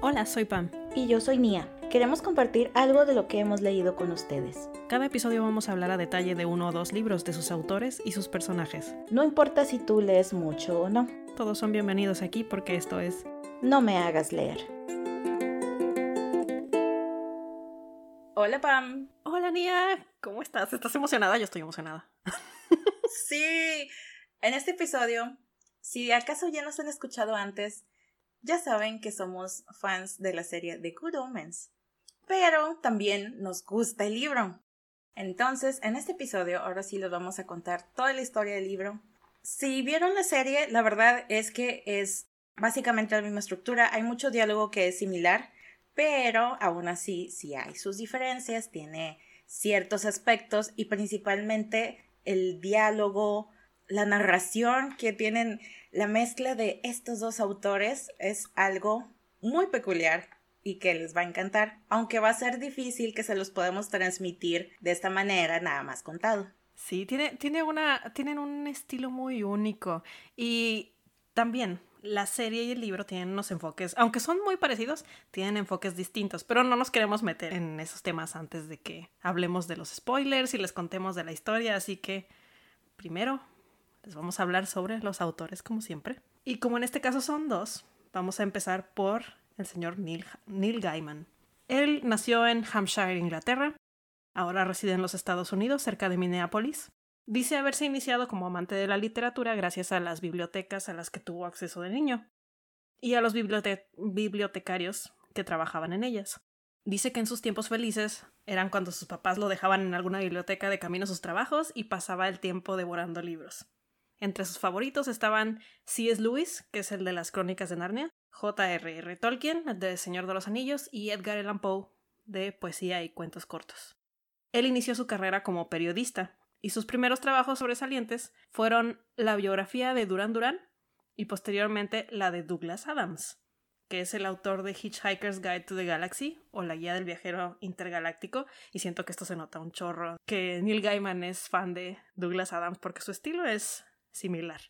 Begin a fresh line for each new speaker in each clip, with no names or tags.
Hola, soy Pam.
Y yo soy Nia. Queremos compartir algo de lo que hemos leído con ustedes.
Cada episodio vamos a hablar a detalle de uno o dos libros de sus autores y sus personajes.
No importa si tú lees mucho o no.
Todos son bienvenidos aquí porque esto es
No me hagas leer. Hola Pam.
Hola Nia, ¿cómo estás? ¿Estás emocionada? Yo estoy emocionada.
sí, en este episodio, si acaso ya nos han escuchado antes, ya saben que somos fans de la serie The Good Omens, pero también nos gusta el libro. Entonces, en este episodio, ahora sí les vamos a contar toda la historia del libro. Si vieron la serie, la verdad es que es básicamente la misma estructura, hay mucho diálogo que es similar, pero aún así sí hay sus diferencias, tiene ciertos aspectos y principalmente el diálogo, la narración que tienen la mezcla de estos dos autores es algo muy peculiar y que les va a encantar, aunque va a ser difícil que se los podamos transmitir de esta manera nada más contado.
Sí, tiene, tiene una, tienen un estilo muy único y también la serie y el libro tienen unos enfoques, aunque son muy parecidos, tienen enfoques distintos, pero no nos queremos meter en esos temas antes de que hablemos de los spoilers y les contemos de la historia, así que primero vamos a hablar sobre los autores como siempre. Y como en este caso son dos, vamos a empezar por el señor Neil, Neil Gaiman. Él nació en Hampshire, Inglaterra. Ahora reside en los Estados Unidos, cerca de Minneapolis. Dice haberse iniciado como amante de la literatura gracias a las bibliotecas a las que tuvo acceso de niño y a los bibliotecarios que trabajaban en ellas. Dice que en sus tiempos felices eran cuando sus papás lo dejaban en alguna biblioteca de camino a sus trabajos y pasaba el tiempo devorando libros. Entre sus favoritos estaban C.S. Lewis, que es el de las Crónicas de Narnia, J.R.R. Tolkien, el de Señor de los Anillos, y Edgar Allan Poe, de poesía y cuentos cortos. Él inició su carrera como periodista, y sus primeros trabajos sobresalientes fueron la biografía de Duran Duran y posteriormente la de Douglas Adams, que es el autor de Hitchhiker's Guide to the Galaxy o la guía del viajero intergaláctico, y siento que esto se nota un chorro, que Neil Gaiman es fan de Douglas Adams porque su estilo es similar.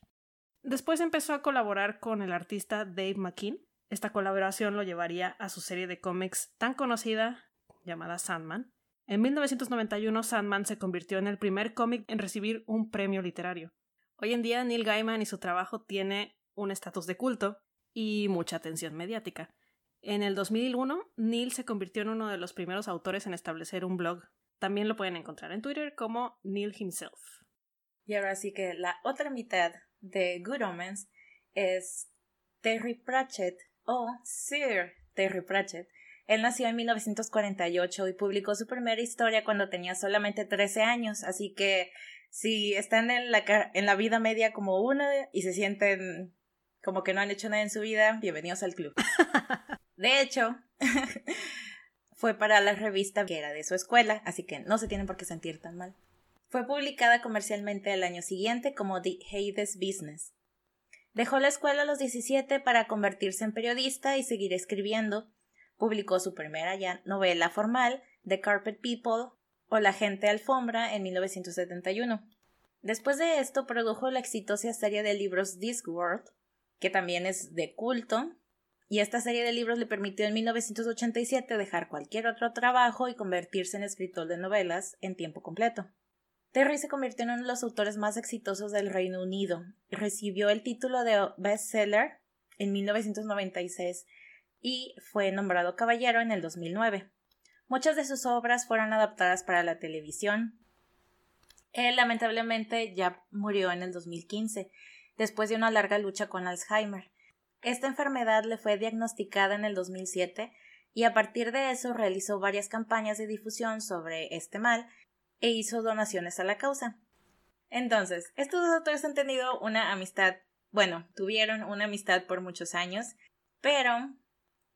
Después empezó a colaborar con el artista Dave McKean. Esta colaboración lo llevaría a su serie de cómics tan conocida llamada Sandman. En 1991 Sandman se convirtió en el primer cómic en recibir un premio literario. Hoy en día Neil Gaiman y su trabajo tiene un estatus de culto y mucha atención mediática. En el 2001, Neil se convirtió en uno de los primeros autores en establecer un blog. También lo pueden encontrar en Twitter como Neil himself.
Y ahora sí que la otra mitad de Good Omens es Terry Pratchett o Sir Terry Pratchett. Él nació en 1948 y publicó su primera historia cuando tenía solamente 13 años, así que si están en la, en la vida media como una y se sienten como que no han hecho nada en su vida, bienvenidos al club. De hecho, fue para la revista que era de su escuela, así que no se tienen por qué sentir tan mal. Fue publicada comercialmente el año siguiente como The Hades Business. Dejó la escuela a los 17 para convertirse en periodista y seguir escribiendo. Publicó su primera ya novela formal, The Carpet People o La gente alfombra en 1971. Después de esto produjo la exitosa serie de libros Discworld, que también es de culto, y esta serie de libros le permitió en 1987 dejar cualquier otro trabajo y convertirse en escritor de novelas en tiempo completo. Terry se convirtió en uno de los autores más exitosos del Reino Unido. Recibió el título de bestseller en 1996 y fue nombrado caballero en el 2009. Muchas de sus obras fueron adaptadas para la televisión. Él lamentablemente ya murió en el 2015, después de una larga lucha con Alzheimer. Esta enfermedad le fue diagnosticada en el 2007 y a partir de eso realizó varias campañas de difusión sobre este mal e hizo donaciones a la causa. Entonces, estos dos autores han tenido una amistad, bueno, tuvieron una amistad por muchos años, pero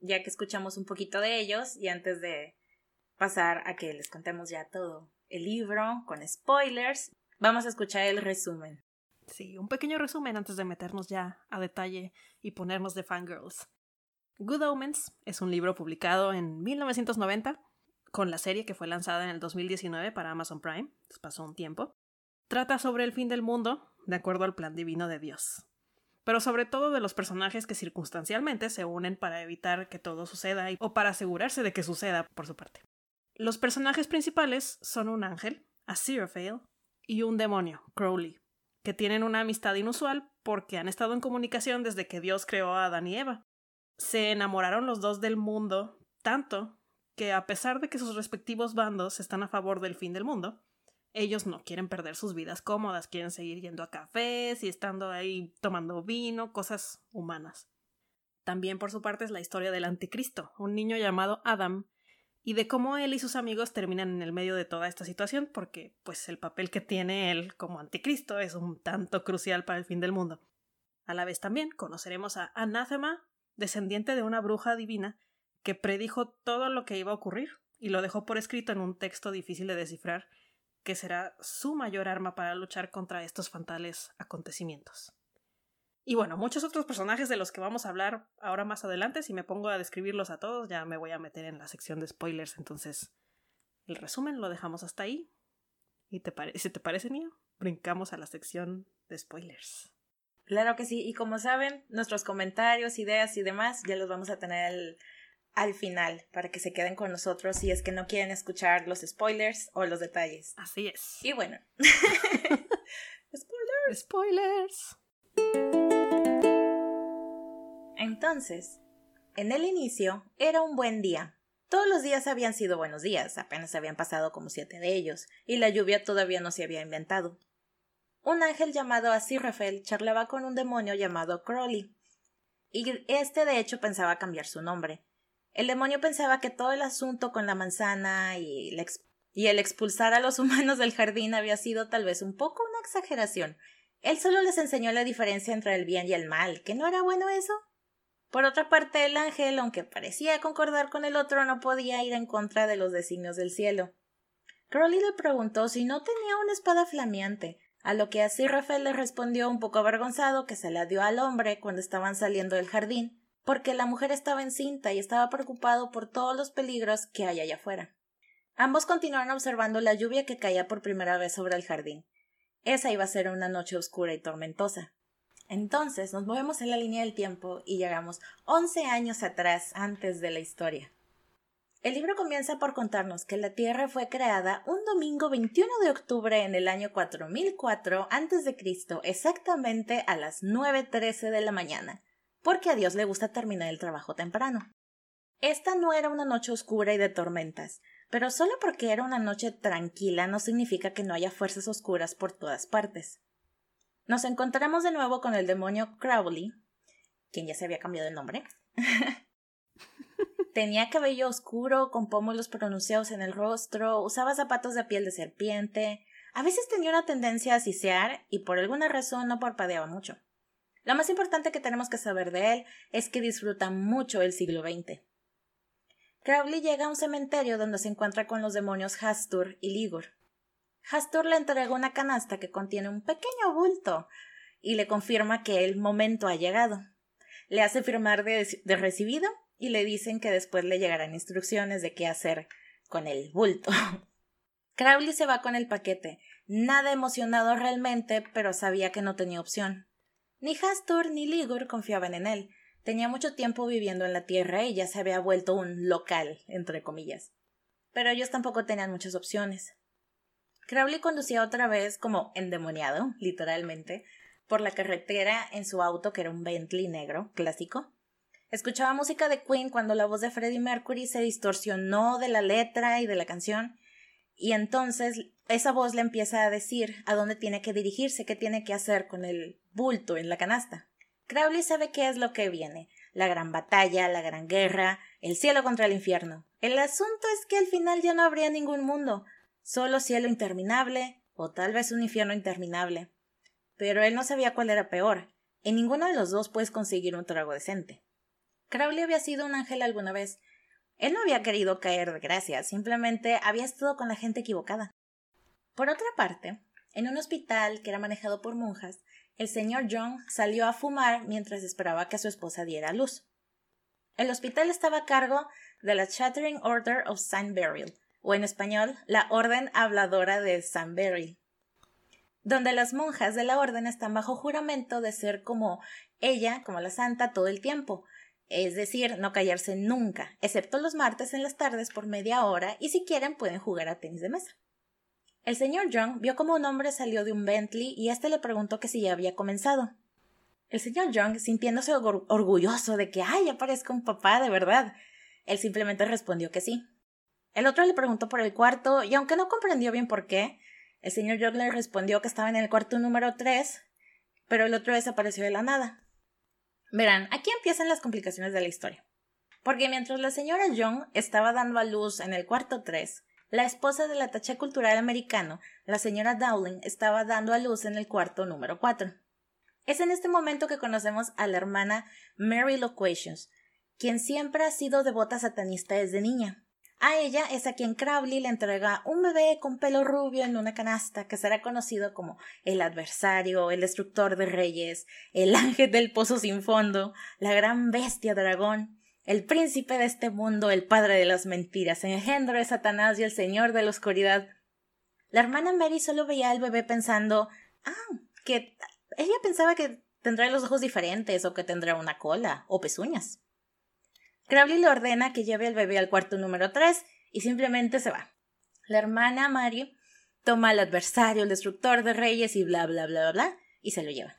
ya que escuchamos un poquito de ellos y antes de pasar a que les contemos ya todo el libro con spoilers, vamos a escuchar el resumen.
Sí, un pequeño resumen antes de meternos ya a detalle y ponernos de fangirls. Good Omens es un libro publicado en 1990 con la serie que fue lanzada en el 2019 para Amazon Prime, pasó un tiempo, trata sobre el fin del mundo de acuerdo al plan divino de Dios. pero sobre todo de los personajes que circunstancialmente se unen para evitar que todo suceda o para asegurarse de que suceda por su parte. Los personajes principales son un ángel, Aziraphale, y un demonio, Crowley, que tienen una amistad inusual porque han estado en comunicación desde que Dios creó a Adán y Eva. Se enamoraron los dos del mundo tanto que a pesar de que sus respectivos bandos están a favor del fin del mundo, ellos no quieren perder sus vidas cómodas, quieren seguir yendo a cafés y estando ahí tomando vino, cosas humanas. También por su parte es la historia del anticristo, un niño llamado Adam, y de cómo él y sus amigos terminan en el medio de toda esta situación, porque pues el papel que tiene él como anticristo es un tanto crucial para el fin del mundo. A la vez también conoceremos a Anathema, descendiente de una bruja divina, que predijo todo lo que iba a ocurrir y lo dejó por escrito en un texto difícil de descifrar, que será su mayor arma para luchar contra estos fatales acontecimientos. Y bueno, muchos otros personajes de los que vamos a hablar ahora más adelante, si me pongo a describirlos a todos, ya me voy a meter en la sección de spoilers, entonces el resumen lo dejamos hasta ahí. ¿Y te si te parece, Nia, brincamos a la sección de spoilers.
Claro que sí, y como saben, nuestros comentarios, ideas y demás ya los vamos a tener al final para que se queden con nosotros si es que no quieren escuchar los spoilers o los detalles.
Así es.
Y bueno.
spoilers. Spoilers.
Entonces, en el inicio era un buen día. Todos los días habían sido buenos días, apenas habían pasado como siete de ellos, y la lluvia todavía no se había inventado. Un ángel llamado Aziraphale charlaba con un demonio llamado Crowley, y este de hecho pensaba cambiar su nombre. El demonio pensaba que todo el asunto con la manzana y, el expulsar a los humanos del jardín había sido tal vez un poco una exageración. Él solo les enseñó la diferencia entre el bien y el mal, que no era bueno eso. Por otra parte, el ángel, aunque parecía concordar con el otro, no podía ir en contra de los designios del cielo. Crowley le preguntó si no tenía una espada flameante, a lo que así Rafael le respondió un poco avergonzado que se la dio al hombre cuando estaban saliendo del jardín, porque la mujer estaba encinta y estaba preocupado por todos los peligros que hay allá afuera. Ambos continuaron observando la lluvia que caía por primera vez sobre el jardín. Esa iba a ser una noche oscura y tormentosa. Entonces nos movemos en la línea del tiempo y llegamos once años atrás antes de la historia. El libro comienza por contarnos que la Tierra fue creada un domingo 21 de octubre en el año 4004 a.C., exactamente a las 9.13 de la mañana, porque a Dios le gusta terminar el trabajo temprano. Esta no era una noche oscura y de tormentas, pero solo porque era una noche tranquila no significa que no haya fuerzas oscuras por todas partes. Nos encontramos de nuevo con el demonio Crowley, quien ya se había cambiado el nombre. Tenía cabello oscuro, con pómulos pronunciados en el rostro, usaba zapatos de piel de serpiente, a veces tenía una tendencia a sisear y por alguna razón no parpadeaba mucho. Lo más importante que tenemos que saber de él es que disfruta mucho el siglo XX. Crowley llega a un cementerio donde se encuentra con los demonios Hastur y Ligor. Hastur le entrega una canasta que contiene un pequeño bulto y le confirma que el momento ha llegado. Le hace firmar de, recibido y le dicen que después le llegarán instrucciones de qué hacer con el bulto. Crowley se va con el paquete, nada emocionado realmente, pero sabía que no tenía opción. Ni Hastur ni Ligor confiaban en él. Tenía mucho tiempo viviendo en la Tierra y ya se había vuelto un local, entre comillas. Pero ellos tampoco tenían muchas opciones. Crowley conducía otra vez como endemoniado, literalmente, por la carretera en su auto, que era un Bentley negro, clásico. Escuchaba música de Queen cuando la voz de Freddie Mercury se distorsionó de la letra y de la canción, y entonces esa voz le empieza a decir a dónde tiene que dirigirse, qué tiene que hacer con el bulto en la canasta. Crowley sabe qué es lo que viene, la gran batalla, la gran guerra, el cielo contra el infierno. El asunto es que al final ya no habría ningún mundo, solo cielo interminable o tal vez un infierno interminable. Pero él no sabía cuál era peor. En ninguno de los dos puedes conseguir un trago decente. Crowley había sido un ángel alguna vez. Él no había querido caer de gracia, simplemente había estado con la gente equivocada. Por otra parte, en un hospital que era manejado por monjas, el señor John salió a fumar mientras esperaba que su esposa diera luz. El hospital estaba a cargo de la Chattering Order of St. Beryl, o en español, la Orden Habladora de San Berry. donde las monjas de la orden están bajo juramento de ser como ella, como la santa, todo el tiempo, es decir, no callarse nunca, excepto los martes en las tardes por media hora y si quieren pueden jugar a tenis de mesa. El señor Young vio como un hombre salió de un Bentley y éste le preguntó que si ya había comenzado. El señor Young, sintiéndose orgulloso de que, ay, aparezca un papá de verdad, él simplemente respondió que sí. El otro le preguntó por el cuarto y aunque no comprendió bien por qué, el señor Young le respondió que estaba en el cuarto número 3, pero el otro desapareció de la nada. Verán, aquí empiezan las complicaciones de la historia. Porque mientras la señora Young estaba dando a luz en el cuarto 3, la esposa del ataché cultural americano, la señora Dowling, estaba dando a luz en el cuarto número 4. Es en este momento que conocemos a la hermana Mary Loquacious, quien siempre ha sido devota satanista desde niña. A ella es a quien Crowley le entrega un bebé con pelo rubio en una canasta que será conocido como el adversario, el destructor de reyes, el ángel del pozo sin fondo, la gran bestia dragón, el príncipe de este mundo, el padre de las mentiras, el engendro de Satanás y el señor de la oscuridad. La hermana Mary solo veía al bebé pensando ah, que ella pensaba que tendrá los ojos diferentes o que tendrá una cola o pezuñas. Crowley le ordena que lleve al bebé al cuarto número 3 y simplemente se va. La hermana Mary toma al adversario, el destructor de reyes y bla bla bla bla bla y se lo lleva.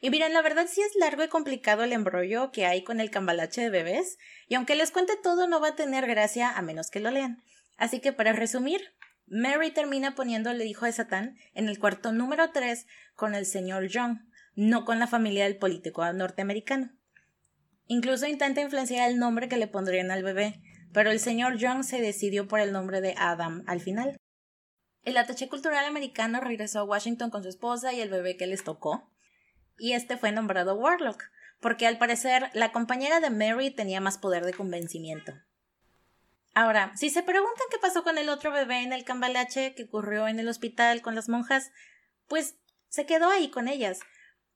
Y miren, la verdad sí es largo y complicado el embrollo que hay con el cambalache de bebés, y aunque les cuente todo no va a tener gracia a menos que lo lean. Así que para resumir, Mary termina poniéndole hijo de Satán en el cuarto número 3 con el señor John, no con la familia del político norteamericano. Incluso intenta influenciar el nombre que le pondrían al bebé, pero el señor Young se decidió por el nombre de Adam al final. El ataché cultural americano regresó a Washington con su esposa y el bebé que les tocó, y este fue nombrado Warlock, porque al parecer la compañera de Mary tenía más poder de convencimiento. Ahora, si se preguntan qué pasó con el otro bebé en el cambalache que ocurrió en el hospital con las monjas, pues se quedó ahí con ellas,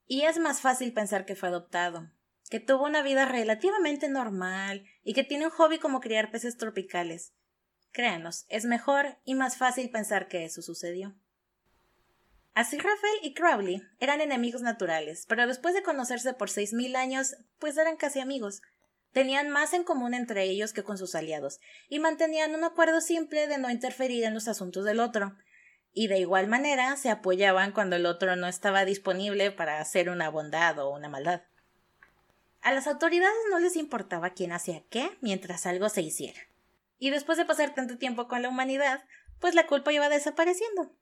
y es más fácil pensar que fue adoptado que tuvo una vida relativamente normal y que tiene un hobby como criar peces tropicales. Créanos, es mejor y más fácil pensar que eso sucedió. Así Rafael y Crowley eran enemigos naturales, pero después de conocerse por seis mil años, pues eran casi amigos. Tenían más en común entre ellos que con sus aliados, y mantenían un acuerdo simple de no interferir en los asuntos del otro, y de igual manera se apoyaban cuando el otro no estaba disponible para hacer una bondad o una maldad. A las autoridades no les importaba quién hacía qué mientras algo se hiciera. Y después de pasar tanto tiempo con la humanidad, pues la culpa iba desapareciendo.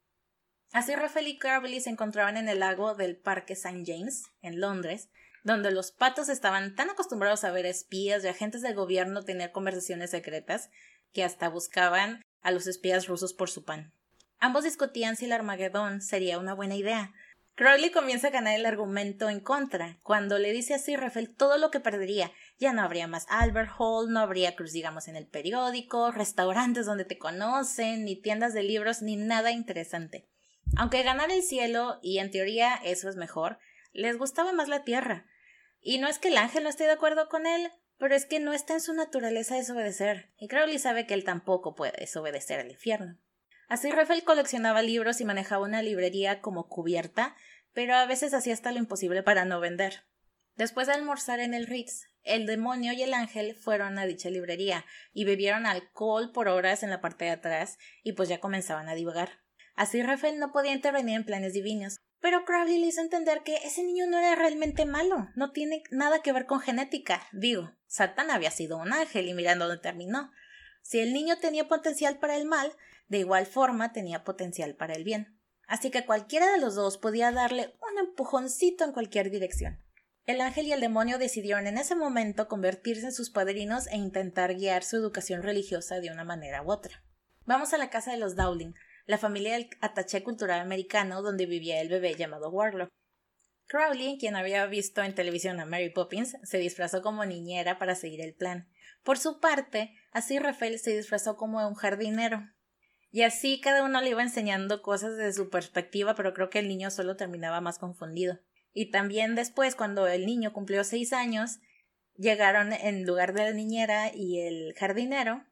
Así Rafael y Crowley se encontraban en el lago del Parque St. James, en Londres, donde los patos estaban tan acostumbrados a ver espías y agentes del gobierno tener conversaciones secretas que hasta buscaban a los espías rusos por su pan. Ambos discutían si el Armagedón sería una buena idea, Crowley comienza a ganar el argumento en contra, cuando le dice a Sir Rafael todo lo que perdería. Ya no habría más Albert Hall, no habría cruz, digamos, en el periódico, restaurantes donde te conocen, ni tiendas de libros, ni nada interesante. Aunque ganar el cielo, y en teoría eso es mejor, les gustaba más la tierra. Y no es que el ángel no esté de acuerdo con él, pero es que no está en su naturaleza desobedecer, y Crowley sabe que él tampoco puede desobedecer al infierno. Así Rafael coleccionaba libros y manejaba una librería como cubierta, pero a veces hacía hasta lo imposible para no vender. Después de almorzar en el Ritz, el demonio y el ángel fueron a dicha librería y bebieron alcohol por horas en la parte de atrás y pues ya comenzaban a divagar. Así Rafael no podía intervenir en planes divinos, pero Crowley le hizo entender que ese niño no era realmente malo, no tiene nada que ver con genética. Digo, Satán había sido un ángel y mirando dónde terminó. Si el niño tenía potencial para el mal, de igual forma tenía potencial para el bien. Así que cualquiera de los dos podía darle un empujoncito en cualquier dirección. El ángel y el demonio decidieron en ese momento convertirse en sus padrinos e intentar guiar su educación religiosa de una manera u otra. Vamos a la casa de los Dowling, la familia del ataché cultural americano donde vivía el bebé llamado Warlock. Crowley, quien había visto en televisión a Mary Poppins, se disfrazó como niñera para seguir el plan. Por su parte, así Rafael se disfrazó como un jardinero. Y así cada uno le iba enseñando cosas desde su perspectiva, pero creo que el niño solo terminaba más confundido. Y también después, cuando el niño cumplió seis años, llegaron en lugar de la niñera y el jardinero,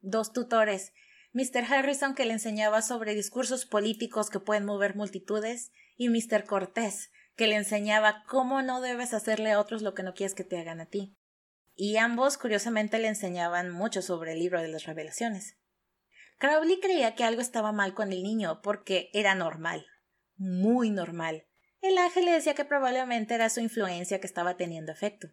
dos tutores, Mr. Harrison que le enseñaba sobre discursos políticos que pueden mover multitudes, y Mr. Cortés, que le enseñaba cómo no debes hacerle a otros lo que no quieres que te hagan a ti. Y ambos, curiosamente, le enseñaban mucho sobre el libro de las revelaciones. Crowley creía que algo estaba mal con el niño porque era normal, muy normal. El ángel le decía que probablemente era su influencia que estaba teniendo efecto.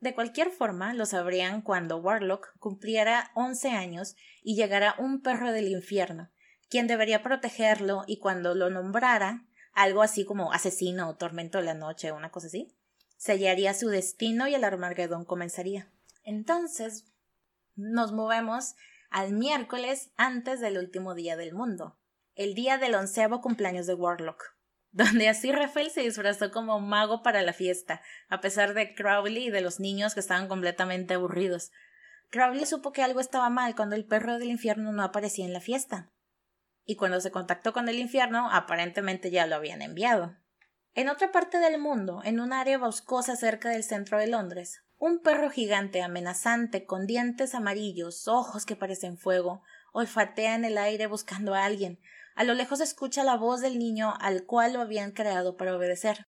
De cualquier forma, lo sabrían cuando Warlock cumpliera once años y llegara un perro del infierno, quien debería protegerlo y cuando lo nombrara, algo así como asesino o tormento de la noche una cosa así, sellaría su destino y el Armagedón comenzaría. Entonces, nos movemos al miércoles antes del último día del mundo, el día del onceavo cumpleaños de Warlock, donde así Rafael se disfrazó como mago para la fiesta, a pesar de Crowley y de los niños que estaban completamente aburridos. Crowley supo que algo estaba mal cuando el perro del infierno no aparecía en la fiesta. Y cuando se contactó con el infierno, aparentemente ya lo habían enviado. En otra parte del mundo, en un área boscosa cerca del centro de Londres, un perro gigante amenazante con dientes amarillos, ojos que parecen fuego, olfatea en el aire buscando a alguien, a lo lejos escucha la voz del niño al cual lo habían creado para obedecer.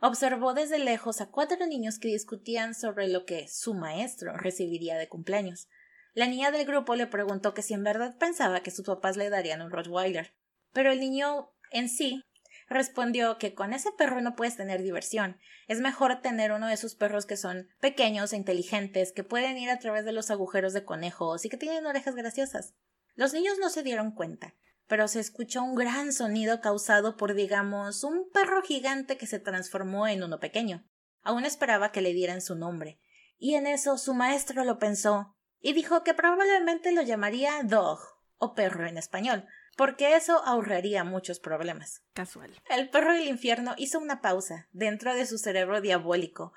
Observó desde lejos a cuatro niños que discutían sobre lo que su maestro recibiría de cumpleaños. La niña del grupo le preguntó que si en verdad pensaba que sus papás le darían un Rottweiler. Pero el niño en sí respondió que con ese perro no puedes tener diversión. Es mejor tener uno de esos perros que son pequeños e inteligentes, que pueden ir a través de los agujeros de conejos y que tienen orejas graciosas. Los niños no se dieron cuenta, pero se escuchó un gran sonido causado por, digamos, un perro gigante que se transformó en uno pequeño. Aún esperaba que le dieran su nombre. Y en eso su maestro lo pensó y dijo que probablemente lo llamaría dog o perro en español, porque eso ahorraría muchos problemas.
Casual.
El perro del infierno hizo una pausa dentro de su cerebro diabólico.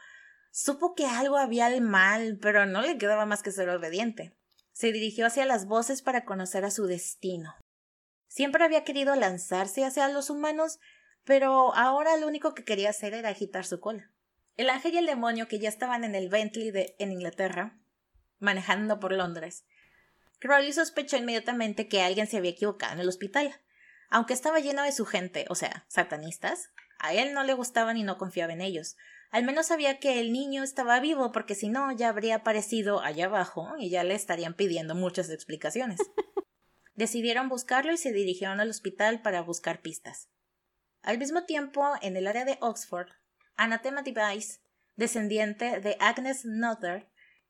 Supo que algo había mal, pero no le quedaba más que ser obediente. Se dirigió hacia las voces para conocer a su destino. Siempre había querido lanzarse hacia los humanos, pero ahora lo único que quería hacer era agitar su cola. El ángel y el demonio que ya estaban en el Bentley de, en Inglaterra, manejando por Londres. Crowley sospechó inmediatamente que alguien se había equivocado en el hospital. Aunque estaba lleno de su gente, o sea, satanistas, a él no le gustaban y no confiaba en ellos. Al menos sabía que el niño estaba vivo porque si no ya habría aparecido allá abajo y ya le estarían pidiendo muchas explicaciones. Decidieron buscarlo y se dirigieron al hospital para buscar pistas. Al mismo tiempo, en el área de Oxford, Anathema Device, descendiente de Agnes Nother,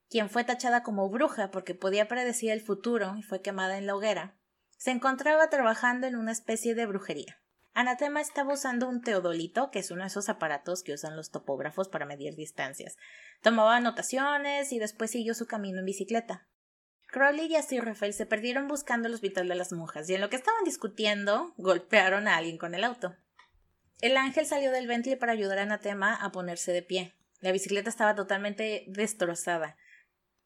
quien fue tachada como bruja porque podía predecir el futuro y fue quemada en la hoguera, se encontraba trabajando en una especie de brujería. Anatema estaba usando un teodolito, que es uno de esos aparatos que usan los topógrafos para medir distancias. Tomaba anotaciones y después siguió su camino en bicicleta. Crowley y Aziraphale se perdieron buscando el hospital de las monjas y en lo que estaban discutiendo golpearon a alguien con el auto. El ángel salió del Bentley para ayudar a Anatema a ponerse de pie. La bicicleta estaba totalmente destrozada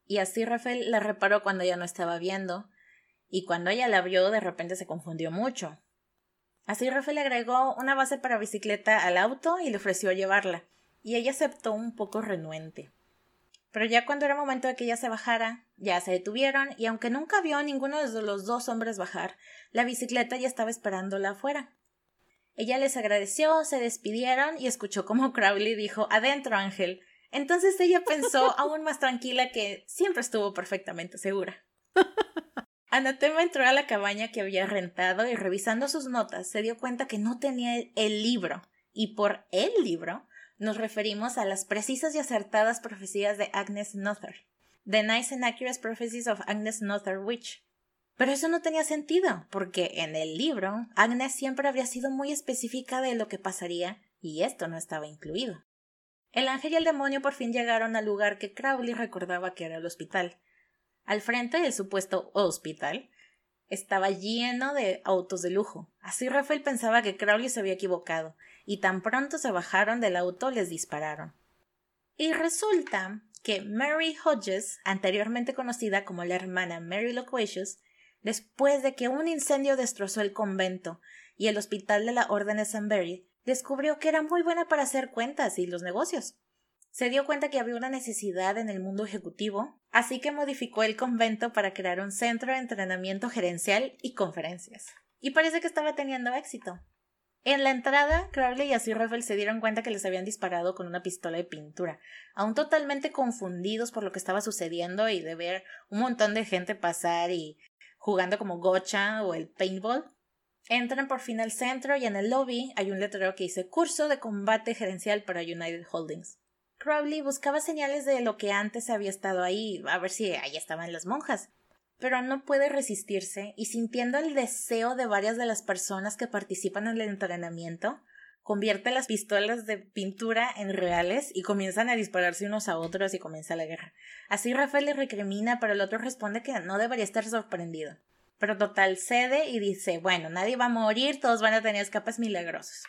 y Aziraphale la reparó cuando ya no estaba viendo y cuando ella la vio de repente se confundió mucho. Aziraphale le agregó una base para bicicleta al auto y le ofreció llevarla y ella aceptó un poco renuente. Pero ya cuando era momento de que ella se bajara, ya se detuvieron y aunque nunca vio a ninguno de los dos hombres bajar, la bicicleta ya estaba esperándola afuera. Ella les agradeció, se despidieron y escuchó como Crowley dijo Adentro, Ángel. Entonces ella pensó aún más tranquila que siempre estuvo perfectamente segura. Anatema entró a la cabaña que había rentado y revisando sus notas se dio cuenta que no tenía el libro. Y por el libro nos referimos a las precisas y acertadas profecías de Agnes Noether. The Nice and Accurate Prophecies of Agnes Noether Witch. Pero eso no tenía sentido, porque en el libro Agnes siempre habría sido muy específica de lo que pasaría y esto no estaba incluido. El ángel y el demonio por fin llegaron al lugar que Crowley recordaba que era el hospital. Al frente del supuesto hospital estaba lleno de autos de lujo. Así Rafael pensaba que Crowley se había equivocado, y tan pronto se bajaron del auto les dispararon. Y resulta que Mary Hodges, anteriormente conocida como la hermana Mary Loquacious, después de que un incendio destrozó el convento y el hospital de la Orden de St. descubrió que era muy buena para hacer cuentas y los negocios. Se dio cuenta que había una necesidad en el mundo ejecutivo, así que modificó el convento para crear un centro de entrenamiento gerencial y conferencias. Y parece que estaba teniendo éxito. En la entrada, Crowley y Aziraphale se dieron cuenta que les habían disparado con una pistola de pintura, aún totalmente confundidos por lo que estaba sucediendo y de ver un montón de gente pasar y jugando como gocha o el paintball. Entran por fin al centro y en el lobby hay un letrero que dice Curso de Combate Gerencial para United Holdings. Crowley buscaba señales de lo que antes había estado ahí, a ver si ahí estaban las monjas pero no puede resistirse y sintiendo el deseo de varias de las personas que participan en el entrenamiento, convierte las pistolas de pintura en reales y comienzan a dispararse unos a otros y comienza la guerra. Así Rafael le recrimina, pero el otro responde que no debería estar sorprendido. Pero total cede y dice, bueno, nadie va a morir, todos van a tener escapes milagrosos.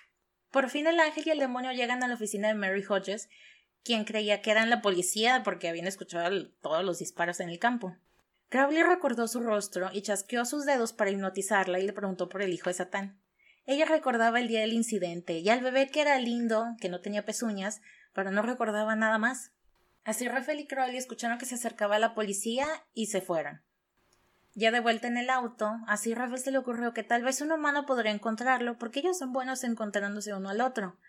Por fin el ángel y el demonio llegan a la oficina de Mary Hodges, quien creía que eran la policía porque habían escuchado todos los disparos en el campo. Crowley recordó su rostro y chasqueó sus dedos para hipnotizarla y le preguntó por el hijo de Satán. Ella recordaba el día del incidente y al bebé que era lindo, que no tenía pezuñas, pero no recordaba nada más. Así Rafael y Crowley escucharon que se acercaba la policía y se fueron. Ya de vuelta en el auto, así Rafael se le ocurrió que tal vez un humano podría encontrarlo porque ellos son buenos encontrándose uno al otro.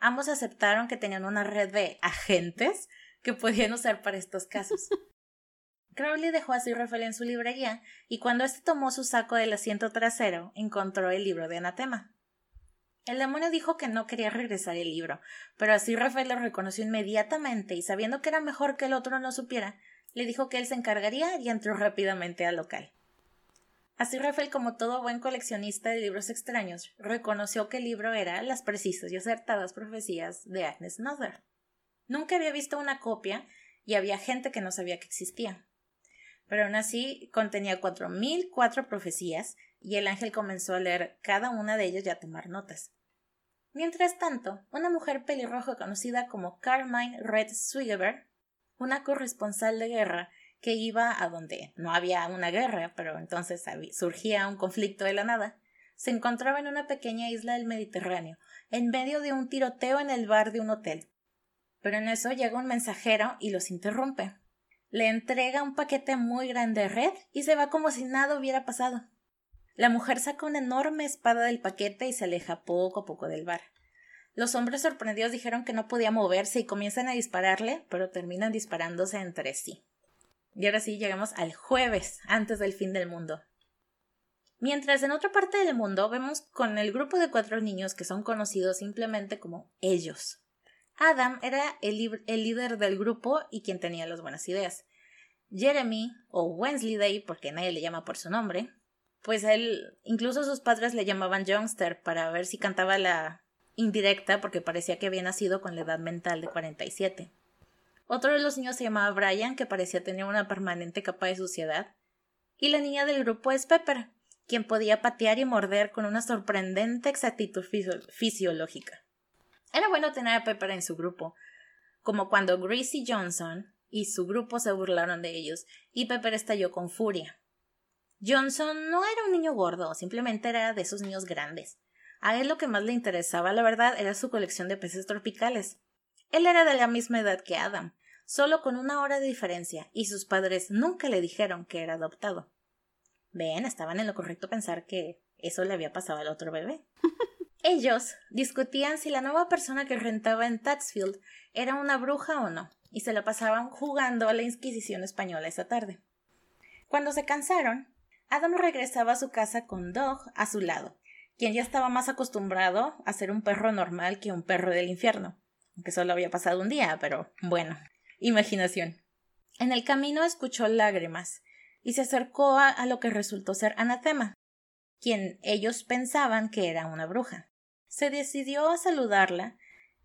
Ambos aceptaron que tenían una red de agentes que podían usar para estos casos. Crowley dejó así Rafael en su librería y cuando éste tomó su saco del asiento trasero encontró el libro de anatema. El demonio dijo que no quería regresar el libro, pero así Rafael lo reconoció inmediatamente y sabiendo que era mejor que el otro no supiera, le dijo que él se encargaría y entró rápidamente al local. Así Rafael, como todo buen coleccionista de libros extraños, reconoció que el libro era Las precisas y acertadas profecías de Agnes Nother. Nunca había visto una copia y había gente que no sabía que existía pero aún así contenía cuatro mil cuatro profecías y el ángel comenzó a leer cada una de ellas y a tomar notas. Mientras tanto, una mujer pelirroja conocida como Carmine Red Swigeber, una corresponsal de guerra que iba a donde no había una guerra, pero entonces surgía un conflicto de la nada, se encontraba en una pequeña isla del Mediterráneo, en medio de un tiroteo en el bar de un hotel. Pero en eso llega un mensajero y los interrumpe. Le entrega un paquete muy grande de red y se va como si nada hubiera pasado. La mujer saca una enorme espada del paquete y se aleja poco a poco del bar. Los hombres sorprendidos dijeron que no podía moverse y comienzan a dispararle, pero terminan disparándose entre sí. Y ahora sí llegamos al jueves, antes del fin del mundo. Mientras en otra parte del mundo vemos con el grupo de cuatro niños que son conocidos simplemente como ellos. Adam era el, líder del grupo y quien tenía las buenas ideas. Jeremy, o Day, porque nadie le llama por su nombre, pues él, incluso sus padres le llamaban Youngster para ver si cantaba la indirecta porque parecía que había nacido con la edad mental de 47. Otro de los niños se llamaba Brian, que parecía tener una permanente capa de suciedad. Y la niña del grupo es Pepper, quien podía patear y morder con una sorprendente exactitud fisiológica. Era bueno tener a Pepper en su grupo, como cuando Gracie Johnson y su grupo se burlaron de ellos y Pepper estalló con furia. Johnson no era un niño gordo, simplemente era de esos niños grandes. A él lo que más le interesaba, la verdad, era su colección de peces tropicales. Él era de la misma edad que Adam, solo con una hora de diferencia, y sus padres nunca le dijeron que era adoptado. Ven, estaban en lo correcto pensar que eso le había pasado al otro bebé. Ellos discutían si la nueva persona que rentaba en Tatsfield era una bruja o no, y se la pasaban jugando a la Inquisición española esa tarde. Cuando se cansaron, Adam regresaba a su casa con Dog a su lado, quien ya estaba más acostumbrado a ser un perro normal que un perro del infierno, aunque solo había pasado un día, pero bueno, imaginación. En el camino escuchó lágrimas y se acercó a, a lo que resultó ser Anatema, quien ellos pensaban que era una bruja. Se decidió a saludarla.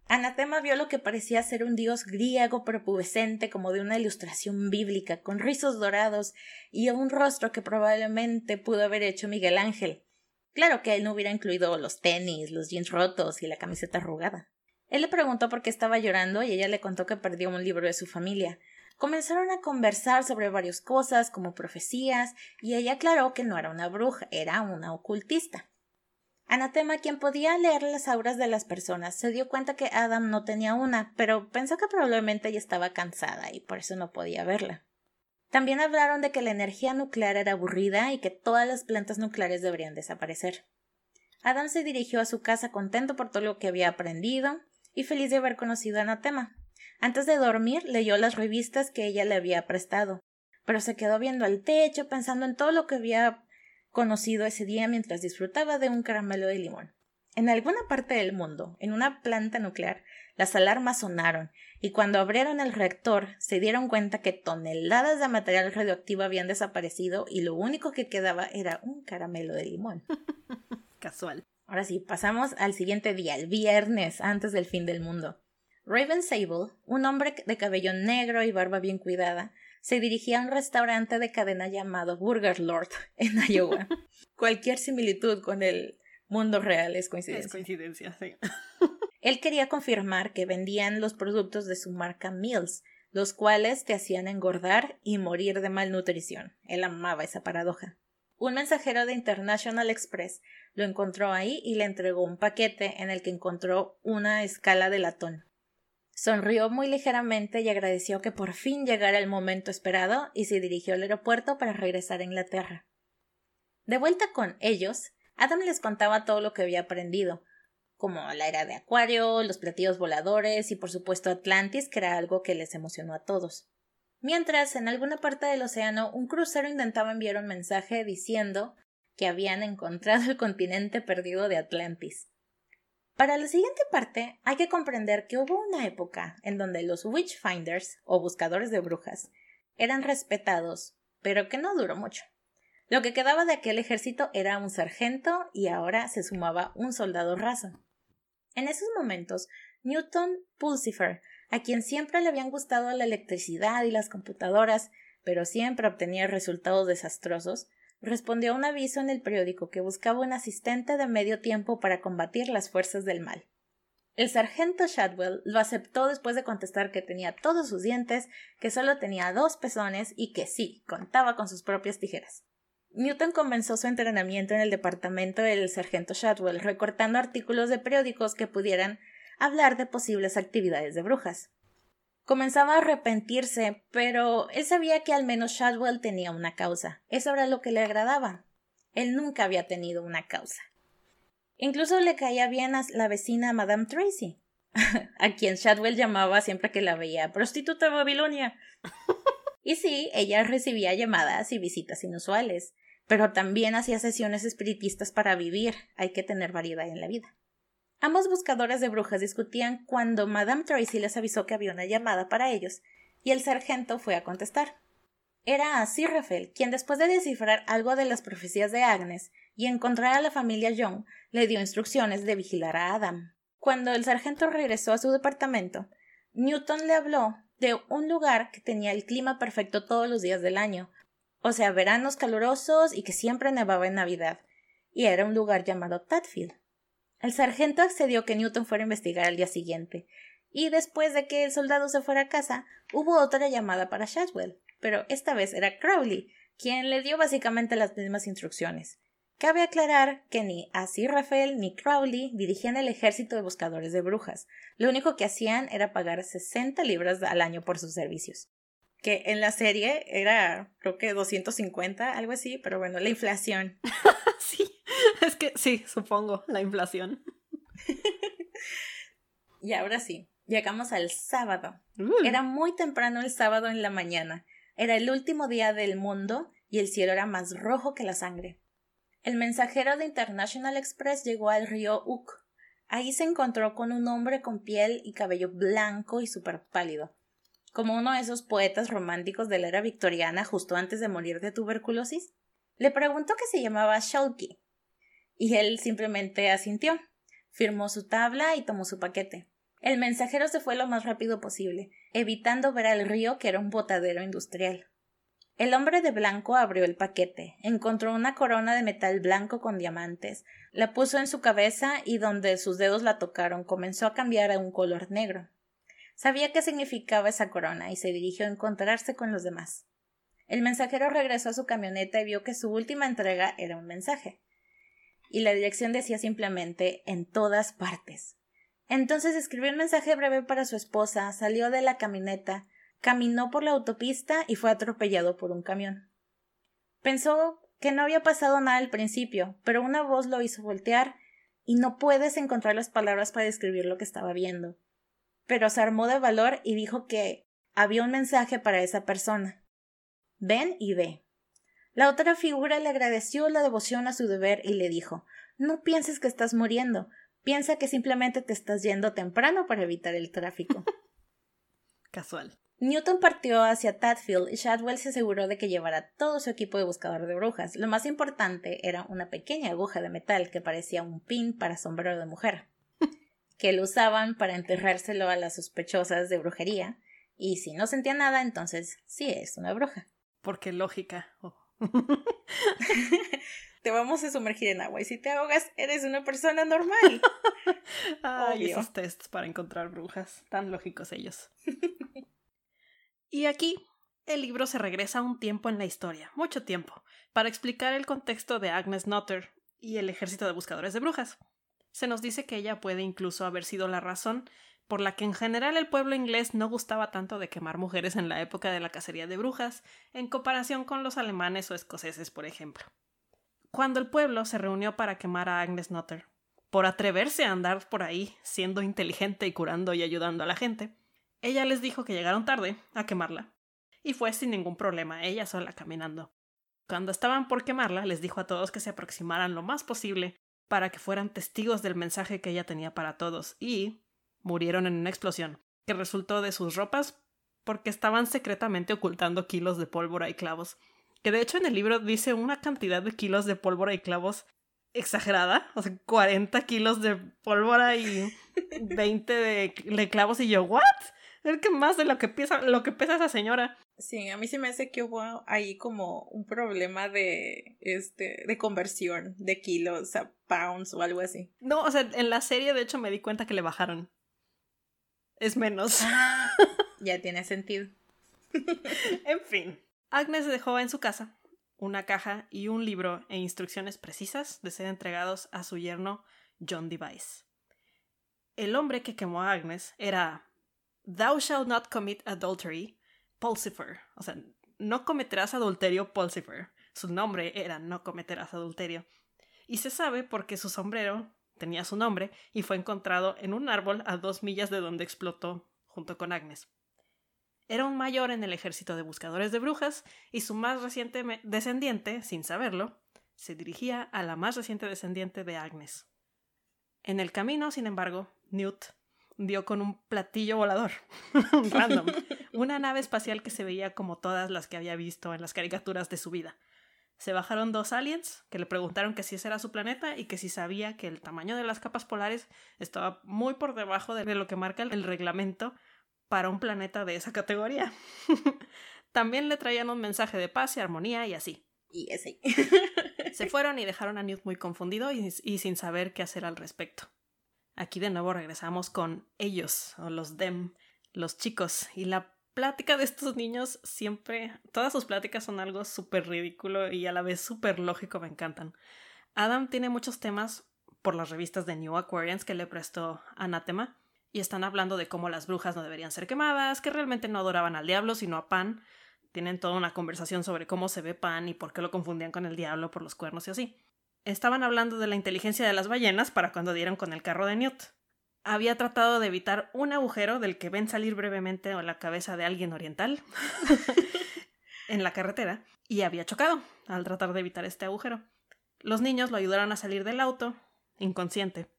Anatema vio lo que parecía ser un dios griego prepubescente como de una ilustración bíblica, con rizos dorados y un rostro que probablemente pudo haber hecho Miguel Ángel. Claro que él no hubiera incluido los tenis, los jeans rotos y la camiseta arrugada. Él le preguntó por qué estaba llorando y ella le contó que perdió un libro de su familia. Comenzaron a conversar sobre varias cosas, como profecías, y ella aclaró que no era una bruja, era una ocultista. Anatema, quien podía leer las auras de las personas, se dio cuenta que Adam no tenía una, pero pensó que probablemente ella estaba cansada y por eso no podía verla. También hablaron de que la energía nuclear era aburrida y que todas las plantas nucleares deberían desaparecer. Adam se dirigió a su casa contento por todo lo que había aprendido y feliz de haber conocido a Anatema. Antes de dormir leyó las revistas que ella le había prestado, pero se quedó viendo al techo pensando en todo lo que había conocido ese día mientras disfrutaba de un caramelo de limón. En alguna parte del mundo, en una planta nuclear, las alarmas sonaron, y cuando abrieron el reactor se dieron cuenta que toneladas de material radioactivo habían desaparecido y lo único que quedaba era un caramelo de limón.
Casual.
Ahora sí, pasamos al siguiente día, el viernes, antes del fin del mundo. Raven Sable, un hombre de cabello negro y barba bien cuidada, se dirigía a un restaurante de cadena llamado Burger Lord en Iowa. Cualquier similitud con el mundo real es coincidencia.
Es coincidencia, sí.
Él quería confirmar que vendían los productos de su marca Mills, los cuales te hacían engordar y morir de malnutrición. Él amaba esa paradoja. Un mensajero de International Express lo encontró ahí y le entregó un paquete en el que encontró una escala de latón. Sonrió muy ligeramente y agradeció que por fin llegara el momento esperado y se dirigió al aeropuerto para regresar a Inglaterra. De vuelta con ellos, Adam les contaba todo lo que había aprendido, como la era de Acuario, los platillos voladores y por supuesto Atlantis, que era algo que les emocionó a todos. Mientras, en alguna parte del océano, un crucero intentaba enviar un mensaje diciendo que habían encontrado el continente perdido de Atlantis. Para la siguiente parte hay que comprender que hubo una época en donde los Witchfinders, o buscadores de brujas, eran respetados, pero que no duró mucho. Lo que quedaba de aquel ejército era un sargento y ahora se sumaba un soldado raso. En esos momentos, Newton Pulsifer, a quien siempre le habían gustado la electricidad y las computadoras, pero siempre obtenía resultados desastrosos, respondió a un aviso en el periódico que buscaba un asistente de medio tiempo para combatir las fuerzas del mal. El sargento Shadwell lo aceptó después de contestar que tenía todos sus dientes, que solo tenía dos pezones y que sí, contaba con sus propias tijeras. Newton comenzó su entrenamiento en el departamento del sargento Shadwell, recortando artículos de periódicos que pudieran hablar de posibles actividades de brujas. Comenzaba a arrepentirse, pero él sabía que al menos Shadwell tenía una causa. Eso era lo que le agradaba. Él nunca había tenido una causa. Incluso le caía bien a la vecina Madame Tracy, a quien Shadwell llamaba siempre que la veía prostituta Babilonia. y sí, ella recibía llamadas y visitas inusuales pero también hacía sesiones espiritistas para vivir. Hay que tener variedad en la vida. Ambos buscadores de brujas discutían cuando Madame Tracy les avisó que había una llamada para ellos, y el sargento fue a contestar. Era a Sir Rafael quien, después de descifrar algo de las profecías de Agnes y encontrar a la familia Young, le dio instrucciones de vigilar a Adam. Cuando el sargento regresó a su departamento, Newton le habló de un lugar que tenía el clima perfecto todos los días del año, o sea, veranos calurosos y que siempre nevaba en Navidad, y era un lugar llamado Tadfield. El sargento accedió que Newton fuera a investigar al día siguiente, y después de que el soldado se fuera a casa, hubo otra llamada para Shadwell, pero esta vez era Crowley, quien le dio básicamente las mismas instrucciones. Cabe aclarar que ni así Rafael ni Crowley dirigían el ejército de buscadores de brujas. Lo único que hacían era pagar 60 libras al año por sus servicios que en la serie era creo que 250, algo así, pero bueno, la inflación.
sí, es que sí, supongo, la inflación.
y ahora sí, llegamos al sábado. Uh. Era muy temprano el sábado en la mañana. Era el último día del mundo y el cielo era más rojo que la sangre. El mensajero de International Express llegó al río Uk. Ahí se encontró con un hombre con piel y cabello blanco y súper pálido como uno de esos poetas románticos de la era victoriana justo antes de morir de tuberculosis? Le preguntó que se llamaba Shulky, y él simplemente asintió. Firmó su tabla y tomó su paquete. El mensajero se fue lo más rápido posible, evitando ver al río que era un botadero industrial. El hombre de blanco abrió el paquete, encontró una corona de metal blanco con diamantes, la puso en su cabeza y donde sus dedos la tocaron comenzó a cambiar a un color negro. Sabía qué significaba esa corona y se dirigió a encontrarse con los demás. El mensajero regresó a su camioneta y vio que su última entrega era un mensaje. Y la dirección decía simplemente en todas partes. Entonces escribió un mensaje breve para su esposa, salió de la camioneta, caminó por la autopista y fue atropellado por un camión. Pensó que no había pasado nada al principio, pero una voz lo hizo voltear y no puedes encontrar las palabras para describir lo que estaba viendo. Pero se armó de valor y dijo que había un mensaje para esa persona. Ven y ve. La otra figura le agradeció la devoción a su deber y le dijo No pienses que estás muriendo, piensa que simplemente te estás yendo temprano para evitar el tráfico.
Casual.
Newton partió hacia Tadfield y Shadwell se aseguró de que llevara todo su equipo de buscador de brujas. Lo más importante era una pequeña aguja de metal que parecía un pin para sombrero de mujer, que lo usaban para enterrárselo a las sospechosas de brujería, y si no sentía nada, entonces sí es una bruja.
Porque lógica. Oh.
te vamos a sumergir en agua y si te ahogas, eres una persona normal.
Ay, esos tests para encontrar brujas, tan lógicos ellos. Y aquí el libro se regresa un tiempo en la historia, mucho tiempo, para explicar el contexto de Agnes Nutter y el ejército de buscadores de brujas. Se nos dice que ella puede incluso haber sido la razón por la que en general el pueblo inglés no gustaba tanto de quemar mujeres en la época de la cacería de brujas, en comparación con los alemanes o escoceses, por ejemplo. Cuando el pueblo se reunió para quemar a Agnes Nutter, por atreverse a andar por ahí siendo inteligente y curando y ayudando a la gente, ella les dijo que llegaron tarde a quemarla, y fue sin ningún problema, ella sola caminando. Cuando estaban por quemarla, les dijo a todos que se aproximaran lo más posible para que fueran testigos del mensaje que ella tenía para todos, y murieron en una explosión, que resultó de sus ropas porque estaban secretamente ocultando kilos de pólvora y clavos. Que de hecho en el libro dice una cantidad de kilos de pólvora y clavos exagerada, o sea, 40 kilos de pólvora y 20 de, de clavos y yo, ¿what? Es que más de lo que pesa, lo que pesa esa señora.
Sí, a mí se me hace que hubo ahí como un problema de este de conversión de kilos a pounds o algo así.
No, o sea, en la serie de hecho me di cuenta que le bajaron. Es menos.
Ah, ya tiene sentido.
en fin, Agnes dejó en su casa una caja y un libro e instrucciones precisas de ser entregados a su yerno John Device. El hombre que quemó a Agnes era Thou shalt not commit adultery, Pulsifer. O sea, no cometerás adulterio, Pulsifer. Su nombre era No cometerás adulterio. Y se sabe porque su sombrero tenía su nombre y fue encontrado en un árbol a dos millas de donde explotó junto con Agnes. Era un mayor en el ejército de buscadores de brujas y su más reciente descendiente, sin saberlo, se dirigía a la más reciente descendiente de Agnes. En el camino, sin embargo, Newt dio con un platillo volador, random, una nave espacial que se veía como todas las que había visto en las caricaturas de su vida. Se bajaron dos aliens que le preguntaron que si ese era su planeta y que si sabía que el tamaño de las capas polares estaba muy por debajo de lo que marca el reglamento para un planeta de esa categoría. También le traían un mensaje de paz y armonía y así.
Y así.
Se fueron y dejaron a Newt muy confundido y sin saber qué hacer al respecto. Aquí de nuevo regresamos con ellos, o los dem, los chicos, y la plática de estos niños siempre, todas sus pláticas son algo súper ridículo y a la vez súper lógico, me encantan. Adam tiene muchos temas por las revistas de New Aquarians que le prestó Anatema, y están hablando de cómo las brujas no deberían ser quemadas, que realmente no adoraban al diablo, sino a Pan. Tienen toda una conversación sobre cómo se ve Pan y por qué lo confundían con el diablo por los cuernos y así estaban hablando de la inteligencia de las ballenas para cuando dieron con el carro de Newt. Había tratado de evitar un agujero del que ven salir brevemente a la cabeza de alguien oriental en la carretera y había chocado al tratar de evitar este agujero. Los niños lo ayudaron a salir del auto, inconsciente.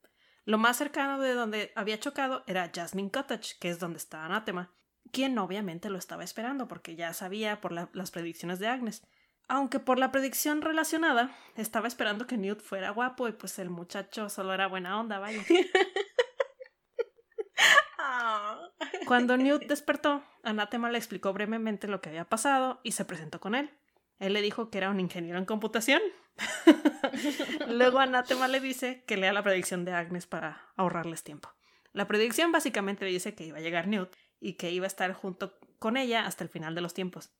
Lo más cercano de donde había chocado era Jasmine Cottage, que es donde está Anatema, quien obviamente lo estaba esperando porque ya sabía por las predicciones de Agnes. Aunque por la predicción relacionada, estaba esperando que Newt fuera guapo y pues el muchacho solo era buena onda, vaya. Ah. Cuando Newt despertó, Anatema le explicó brevemente lo que había pasado y se presentó con él. Él le dijo que era un ingeniero en computación. Luego Anatema le dice que lea la predicción de Agnes para ahorrarles tiempo. La predicción básicamente dice que iba a llegar Newt y que iba a estar junto con ella hasta el final de los tiempos.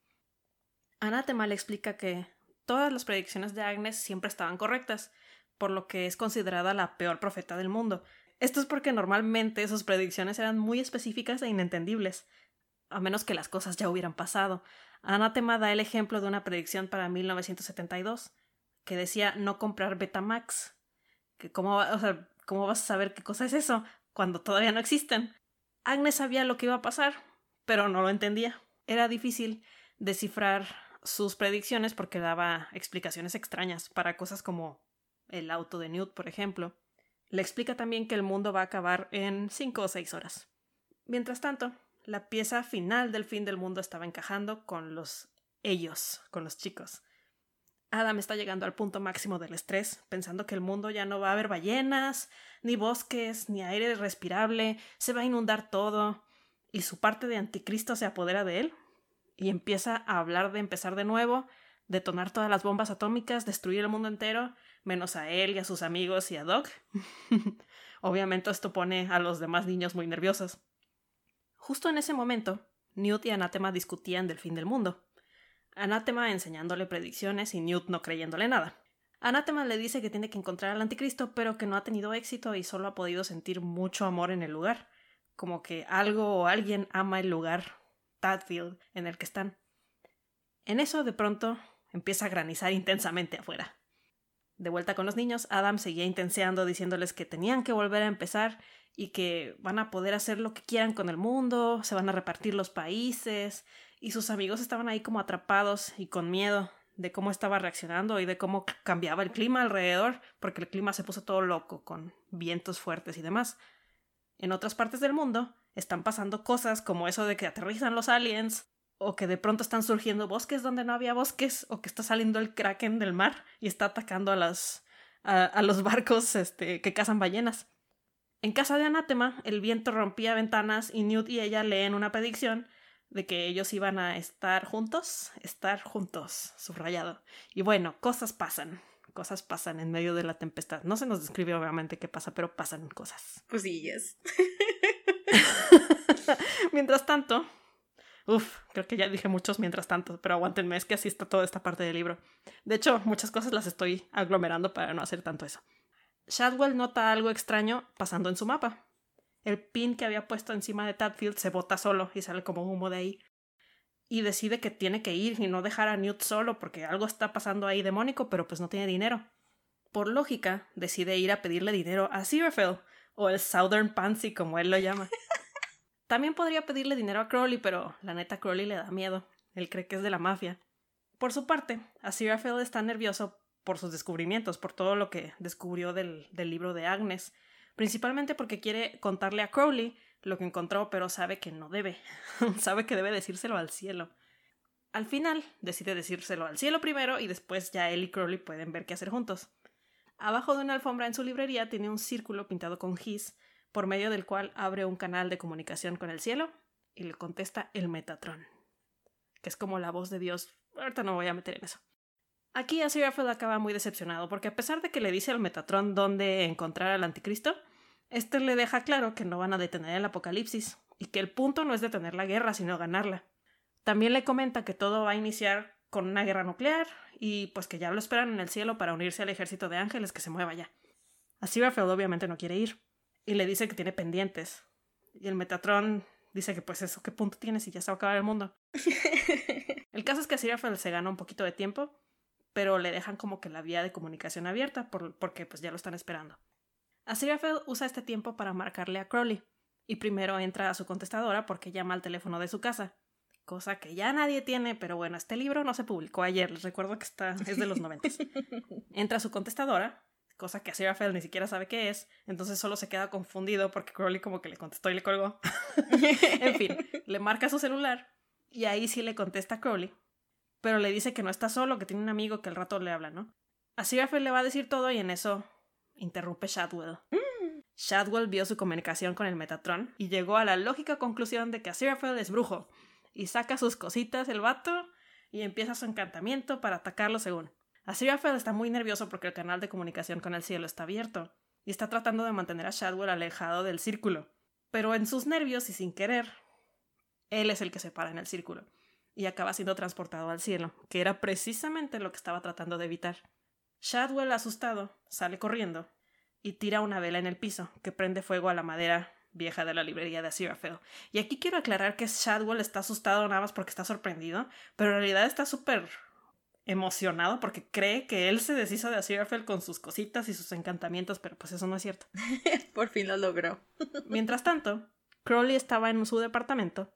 Anatema le explica que todas las predicciones de Agnes siempre estaban correctas, por lo que es considerada la peor profeta del mundo. Esto es porque normalmente sus predicciones eran muy específicas e inentendibles, a menos que las cosas ya hubieran pasado. Anatema da el ejemplo de una predicción para 1972, que decía no comprar Betamax. Que como, o sea, ¿cómo vas a saber qué cosa es eso cuando todavía no existen? Agnes sabía lo que iba a pasar, pero no lo entendía. Era difícil descifrar sus predicciones porque daba explicaciones extrañas para cosas como el auto de Newt, por ejemplo. Le explica también que el mundo va a acabar en cinco o seis horas. Mientras tanto, la pieza final del fin del mundo estaba encajando con los ellos, con los chicos. Adam está llegando al punto máximo del estrés, pensando que el mundo ya no va a haber ballenas, ni bosques, ni aire respirable, se va a inundar todo, y su parte de anticristo se apodera de él, y empieza a hablar de empezar de nuevo, detonar todas las bombas atómicas, destruir el mundo entero, menos a él y a sus amigos y a Doc. Obviamente esto pone a los demás niños muy nerviosos. Justo en ese momento, Newt y Anatema discutían del fin del mundo. Anatema enseñándole predicciones y Newt no creyéndole nada. Anatema le dice que tiene que encontrar al anticristo, pero que no ha tenido éxito y solo ha podido sentir mucho amor en el lugar, como que algo o alguien ama el lugar, En el que están. En eso, de pronto, empieza a granizar intensamente afuera. De vuelta con los niños, Adam seguía intenseando diciéndoles que tenían que volver a empezar y que van a poder hacer lo que quieran con el mundo, se van a repartir los países, y sus amigos estaban ahí como atrapados y con miedo de cómo estaba reaccionando y de cómo cambiaba el clima alrededor, porque el clima se puso todo loco, con vientos fuertes y demás. En otras partes del mundo están pasando cosas como eso de que aterrizan los aliens, o que de pronto están surgiendo bosques donde no había bosques, o que está saliendo el kraken del mar y está atacando a las a, los barcos este, que cazan ballenas. En casa de Anátema, el viento rompía ventanas y Newt y ella leen una predicción de que ellos iban a estar juntos, estar juntos, subrayado. Y bueno, cosas pasan, cosas pasan en medio de la tempestad. No se nos describe obviamente qué pasa, pero pasan cosas.
Cosillas.
Mientras tanto, Uf, creo que ya dije muchos mientras tanto, pero aguántenme, es que así está toda esta parte del libro. De hecho, muchas cosas las estoy aglomerando para no hacer tanto eso. Shadwell nota algo extraño pasando en su mapa. El pin que había puesto encima de Tadfield se bota solo y sale como humo de ahí. Y decide que tiene que ir y no dejar a Newt solo porque algo está pasando ahí demónico, pero pues no tiene dinero. Por lógica, decide ir a pedirle dinero a Sirafel, o el Southern Pansy como él lo llama. También podría pedirle dinero a Crowley, pero la neta Crowley le da miedo. Él cree que es de la mafia. Por su parte, Aziraphale está nervioso por sus descubrimientos, por todo lo que descubrió del, del libro de Agnes, principalmente porque quiere contarle a Crowley lo que encontró, pero sabe que no debe. sabe que debe decírselo al cielo. Al final, decide decírselo al cielo primero y después ya él y Crowley pueden ver qué hacer juntos. Abajo de una alfombra en su librería tiene un círculo pintado con gis por medio del cual abre un canal de comunicación con el cielo y le contesta el Metatron, que es como la voz de Dios. Ahorita no voy a meter en eso. Aquí Aziraphale acaba muy decepcionado porque a pesar de que le dice al Metatron dónde encontrar al anticristo, este le deja claro que no van a detener el apocalipsis y que el punto no es detener la guerra, sino ganarla. También le comenta que todo va a iniciar con una guerra nuclear y pues que ya lo esperan en el cielo para unirse al ejército de ángeles que se mueva ya. Aziraphale obviamente no quiere ir y le dice que tiene pendientes. Y el Metatron dice que pues eso, ¿qué punto tienes y ya se va a acabar el mundo? el caso es que Aziraphale se gana un poquito de tiempo, pero le dejan como que la vía de comunicación abierta porque pues ya lo están esperando. Aziraphale usa este tiempo para marcarle a Crowley, y primero entra a su contestadora porque llama al teléfono de su casa, cosa que ya nadie tiene, pero bueno, este libro no se publicó ayer, les recuerdo que está, es de los 90. Entra a su contestadora, cosa que Aziraphale ni siquiera sabe qué es, entonces solo se queda confundido porque Crowley como que le contestó y le colgó. en fin, le marca su celular y ahí sí le contesta a Crowley, pero le dice que no está solo, que tiene un amigo que al rato le habla, ¿no? Aziraphale le va a decir todo y en eso interrumpe Shadwell. Shadwell vio su comunicación con el Metatron y llegó a la lógica conclusión de que Aziraphale es brujo y saca sus cositas el vato y empieza su encantamiento para atacarlo según. Aziraphale está muy nervioso porque el canal de comunicación con el cielo está abierto y está tratando de mantener a Shadwell alejado del círculo. Pero en sus nervios y sin querer, él es el que se para en el círculo y acaba siendo transportado al cielo, que era precisamente lo que estaba tratando de evitar. Shadwell, asustado, sale corriendo y tira una vela en el piso, que prende fuego a la madera vieja de la librería de Aziraphale. Y aquí quiero aclarar que Shadwell está asustado nada más porque está sorprendido, pero en realidad está súper emocionado porque cree que él se deshizo de Aziraphale con sus cositas y sus encantamientos, pero pues eso no es cierto.
Por fin lo logró.
Mientras tanto, Crowley estaba en su departamento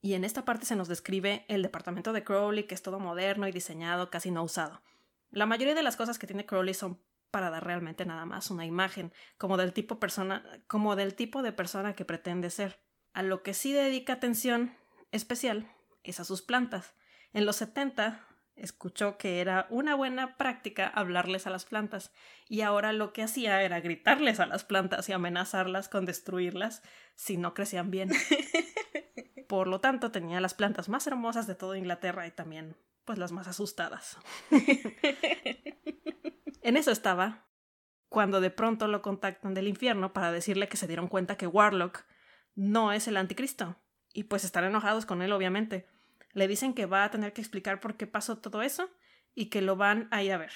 y en esta parte se nos describe el departamento de Crowley, que es todo moderno y diseñado, casi no usado. La mayoría de las cosas que tiene Crowley son para dar realmente nada más una imagen, como del tipo persona, como del tipo de persona que pretende ser. A lo que sí dedica atención especial es a sus plantas. En los 70 escuchó que era una buena práctica hablarles a las plantas, y ahora lo que hacía era gritarles a las plantas y amenazarlas con destruirlas si no crecían bien. Por lo tanto, tenía las plantas más hermosas de toda Inglaterra y también, pues, las más asustadas. en eso estaba, cuando de pronto lo contactan del infierno para decirle que se dieron cuenta que Warlock no es el anticristo, y pues están enojados con él, obviamente le dicen que va a tener que explicar por qué pasó todo eso y que lo van a ir a ver.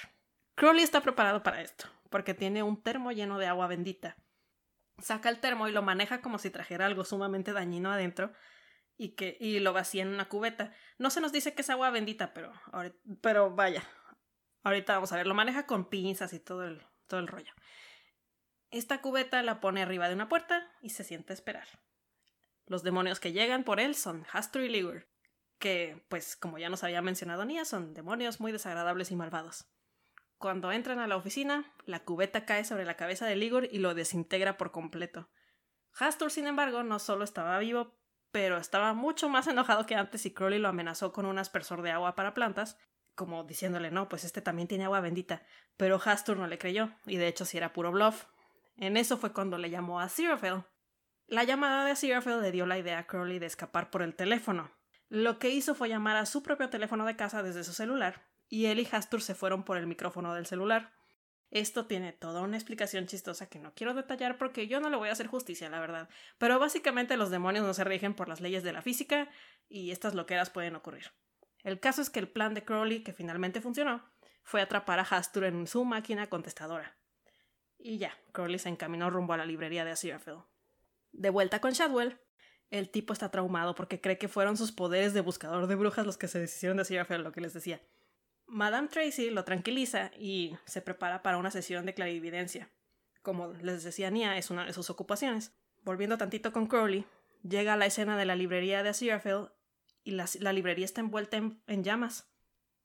Crowley está preparado para esto, porque tiene un termo lleno de agua bendita. Saca el termo y lo maneja como si trajera algo sumamente dañino adentro y que y lo vacía en una cubeta. No se nos dice que es agua bendita, pero pero vaya. Ahorita vamos a ver, lo maneja con pinzas y todo el todo el rollo. Esta cubeta la pone arriba de una puerta y se siente a esperar. Los demonios que llegan por él son Hastur y Ligur que, pues como ya nos había mencionado Nia, son demonios muy desagradables y malvados. Cuando entran a la oficina, la cubeta cae sobre la cabeza de Ligor y lo desintegra por completo. Hastur, sin embargo, no solo estaba vivo, pero estaba mucho más enojado que antes y Crowley lo amenazó con un aspersor de agua para plantas, como diciéndole, no, pues este también tiene agua bendita. Pero Hastur no le creyó, y de hecho si era puro bluff. En eso fue cuando le llamó a Aziraphale. La llamada de Aziraphale le dio la idea a Crowley de escapar por el teléfono, lo que hizo fue llamar a su propio teléfono de casa desde su celular, y él y Hastur se fueron por el micrófono del celular. Esto tiene toda una explicación chistosa que no quiero detallar porque yo no le voy a hacer justicia, la verdad. Pero básicamente los demonios no se rigen por las leyes de la física y estas loqueras pueden ocurrir. El caso es que el plan de Crowley, que finalmente funcionó, fue atrapar a Hastur en su máquina contestadora. Y ya, Crowley se encaminó rumbo a la librería de Aziraphale. De vuelta con Shadwell, el tipo está traumado porque cree que fueron sus poderes de buscador de brujas los que se decidieron decir a lo que les decía. Madame Tracy lo tranquiliza y se prepara para una sesión de clarividencia. Como les decía Nia, es una de sus ocupaciones. Volviendo tantito con Crowley, llega a la escena de la librería de Aziraphale y la, librería está envuelta en, llamas.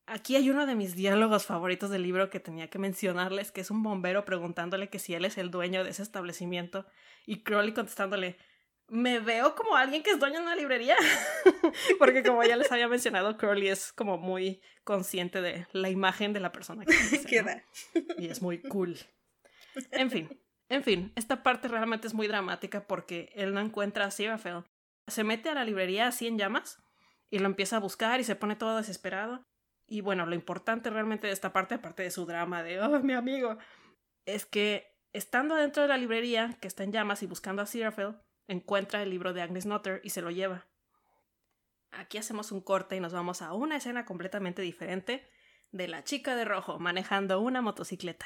Aquí hay uno de mis diálogos favoritos del libro que tenía que mencionarles, que es un bombero preguntándole que si él es el dueño de ese establecimiento y Crowley contestándole me veo como alguien que es dueño de una librería. Porque como ya les había mencionado, Crowley es como muy consciente de la imagen de la persona que es. Y es muy cool. En fin, en fin, esta parte realmente es muy dramática porque él no encuentra a Seraphel. Se mete a la librería así en llamas y lo empieza a buscar y se pone todo desesperado. Y bueno, lo importante realmente de esta parte, aparte de su drama de, oh, mi amigo, es que estando dentro de la librería que está en llamas y buscando a Seraphel, encuentra el libro de Agnes Nutter y se lo lleva. Aquí hacemos un corte y nos vamos a una escena completamente diferente de la chica de rojo manejando una motocicleta.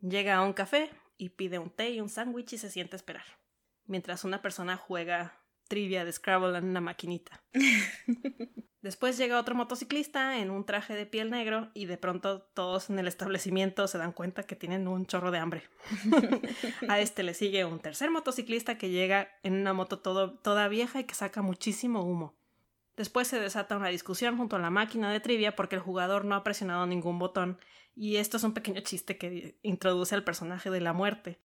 Llega a un café y pide un té y un sándwich y se siente a esperar, mientras una persona juega trivia de Scrabble en una maquinita. Después llega otro motociclista en un traje de piel negro y de pronto todos en el establecimiento se dan cuenta que tienen un chorro de hambre. a este le sigue un tercer motociclista que llega en una moto toda vieja y que saca muchísimo humo. Después se desata una discusión junto a la máquina de trivia porque el jugador no ha presionado ningún botón y esto es un pequeño chiste que introduce al personaje de la muerte,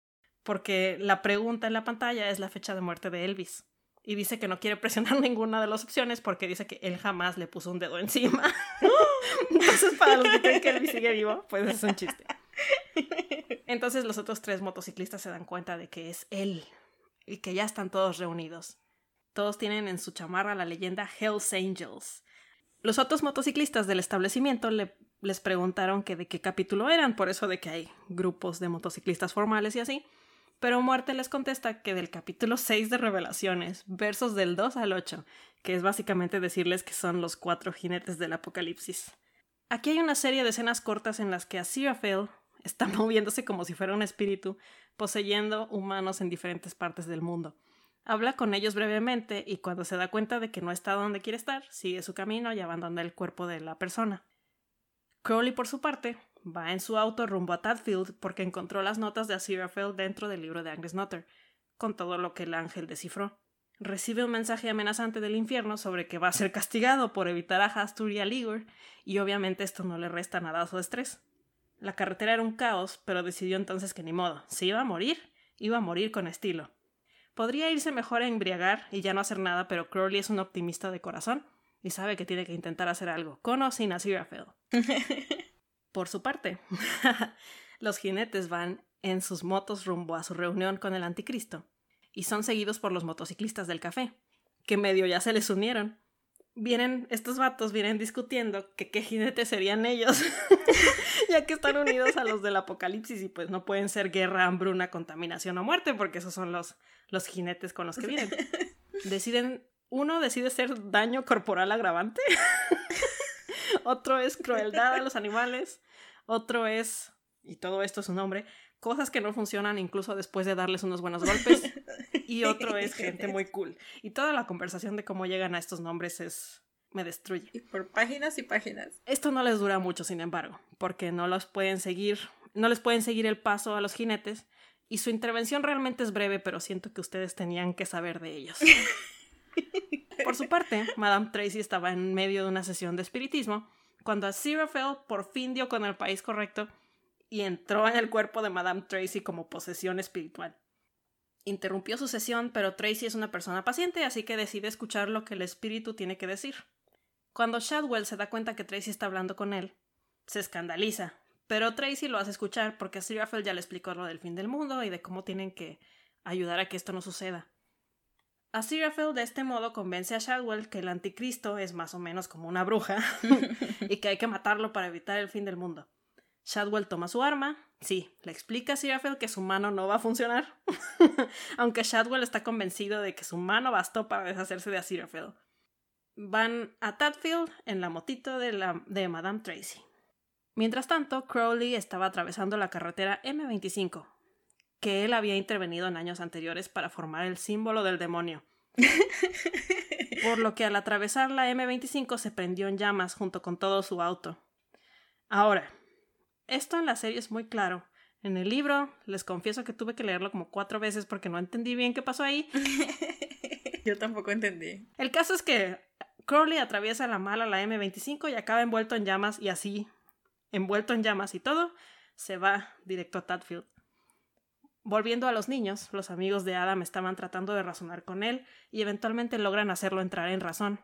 porque la pregunta en la pantalla es la fecha de muerte de Elvis y dice que no quiere presionar ninguna de las opciones porque dice que él jamás le puso un dedo encima. Entonces, para los que creen que él sigue vivo, pues es un chiste. Entonces los otros tres motociclistas se dan cuenta de que es él y que ya están todos reunidos. Todos tienen en su chamarra la leyenda Hells Angels. Los otros motociclistas del establecimiento le, les preguntaron que de qué capítulo eran, por eso de que hay grupos de motociclistas formales y así. Pero Muerte les contesta que del capítulo 6 de Revelaciones, versos del 2 al 8, que es básicamente decirles que son los cuatro jinetes del apocalipsis. Aquí hay una serie de escenas cortas en las que Aziraphale está moviéndose como si fuera un espíritu, poseyendo humanos en diferentes partes del mundo. Habla con ellos brevemente y cuando se da cuenta de que no está donde quiere estar, sigue su camino y abandona el cuerpo de la persona. Crowley, por su parte, va en su auto rumbo a Tadfield porque encontró las notas de Aziraphale dentro del libro de Agnes Nutter, con todo lo que el ángel descifró. Recibe un mensaje amenazante del infierno sobre que va a ser castigado por evitar a Hastur y a Ligor, y obviamente esto no le resta nada a su estrés. La carretera era un caos, pero decidió entonces que ni modo, si iba a morir, iba a morir con estilo. Podría irse mejor a embriagar y ya no hacer nada, pero Crowley es un optimista de corazón y sabe que tiene que intentar hacer algo, con o sin Aziraphale. Por su parte, los jinetes van en sus motos rumbo a su reunión con el anticristo y son seguidos por los motociclistas del café, que medio ya se les unieron. Vienen, estos vatos vienen discutiendo que qué jinetes serían ellos, ya que están unidos a los del apocalipsis y pues no pueden ser guerra, hambruna, contaminación o muerte, porque esos son los, los jinetes con los que vienen. Deciden, uno decide ser daño corporal agravante, otro es crueldad a los animales, otro es, y todo esto es un nombre, cosas que no funcionan incluso después de darles unos buenos golpes. Y otro es gente muy cool. Y toda la conversación de cómo llegan a estos nombres es... me destruye.
Y por páginas y páginas.
Esto no les dura mucho, sin embargo, porque no los pueden seguir, no les pueden seguir el paso a los jinetes. Y su intervención realmente es breve, pero siento que ustedes tenían que saber de ellos. Por su parte, Madame Tracy estaba en medio de una sesión de espiritismo cuando Aziraphale por fin dio con el país correcto y entró en el cuerpo de Madame Tracy como posesión espiritual. Interrumpió su sesión, pero Tracy es una persona paciente, así que decide escuchar lo que el espíritu tiene que decir. Cuando Shadwell se da cuenta que Tracy está hablando con él, se escandaliza, pero Tracy lo hace escuchar porque Aziraphale ya le explicó lo del fin del mundo y de cómo tienen que ayudar a que esto no suceda. Aziraphale de este modo convence a Shadwell que el anticristo es más o menos como una bruja y que hay que matarlo para evitar el fin del mundo. Shadwell toma su arma, sí, le explica a Aziraphale que su mano no va a funcionar, aunque Shadwell está convencido de que su mano bastó para deshacerse de Aziraphale. Van a Tadfield en la motito de, la, de Madame Tracy. Mientras tanto, Crowley estaba atravesando la carretera M25, que él había intervenido en años anteriores para formar el símbolo del demonio. Por lo que al atravesar la M25 se prendió en llamas junto con todo su auto. Ahora, esto en la serie es muy claro. En el libro, les confieso que tuve que leerlo como cuatro veces porque no entendí bien qué pasó ahí.
Yo tampoco entendí.
El caso es que Crowley atraviesa la mala la M25 y acaba envuelto en llamas y así, envuelto en llamas y todo, se va directo a Tadfield. Volviendo a los niños, los amigos de Adam estaban tratando de razonar con él y eventualmente logran hacerlo entrar en razón.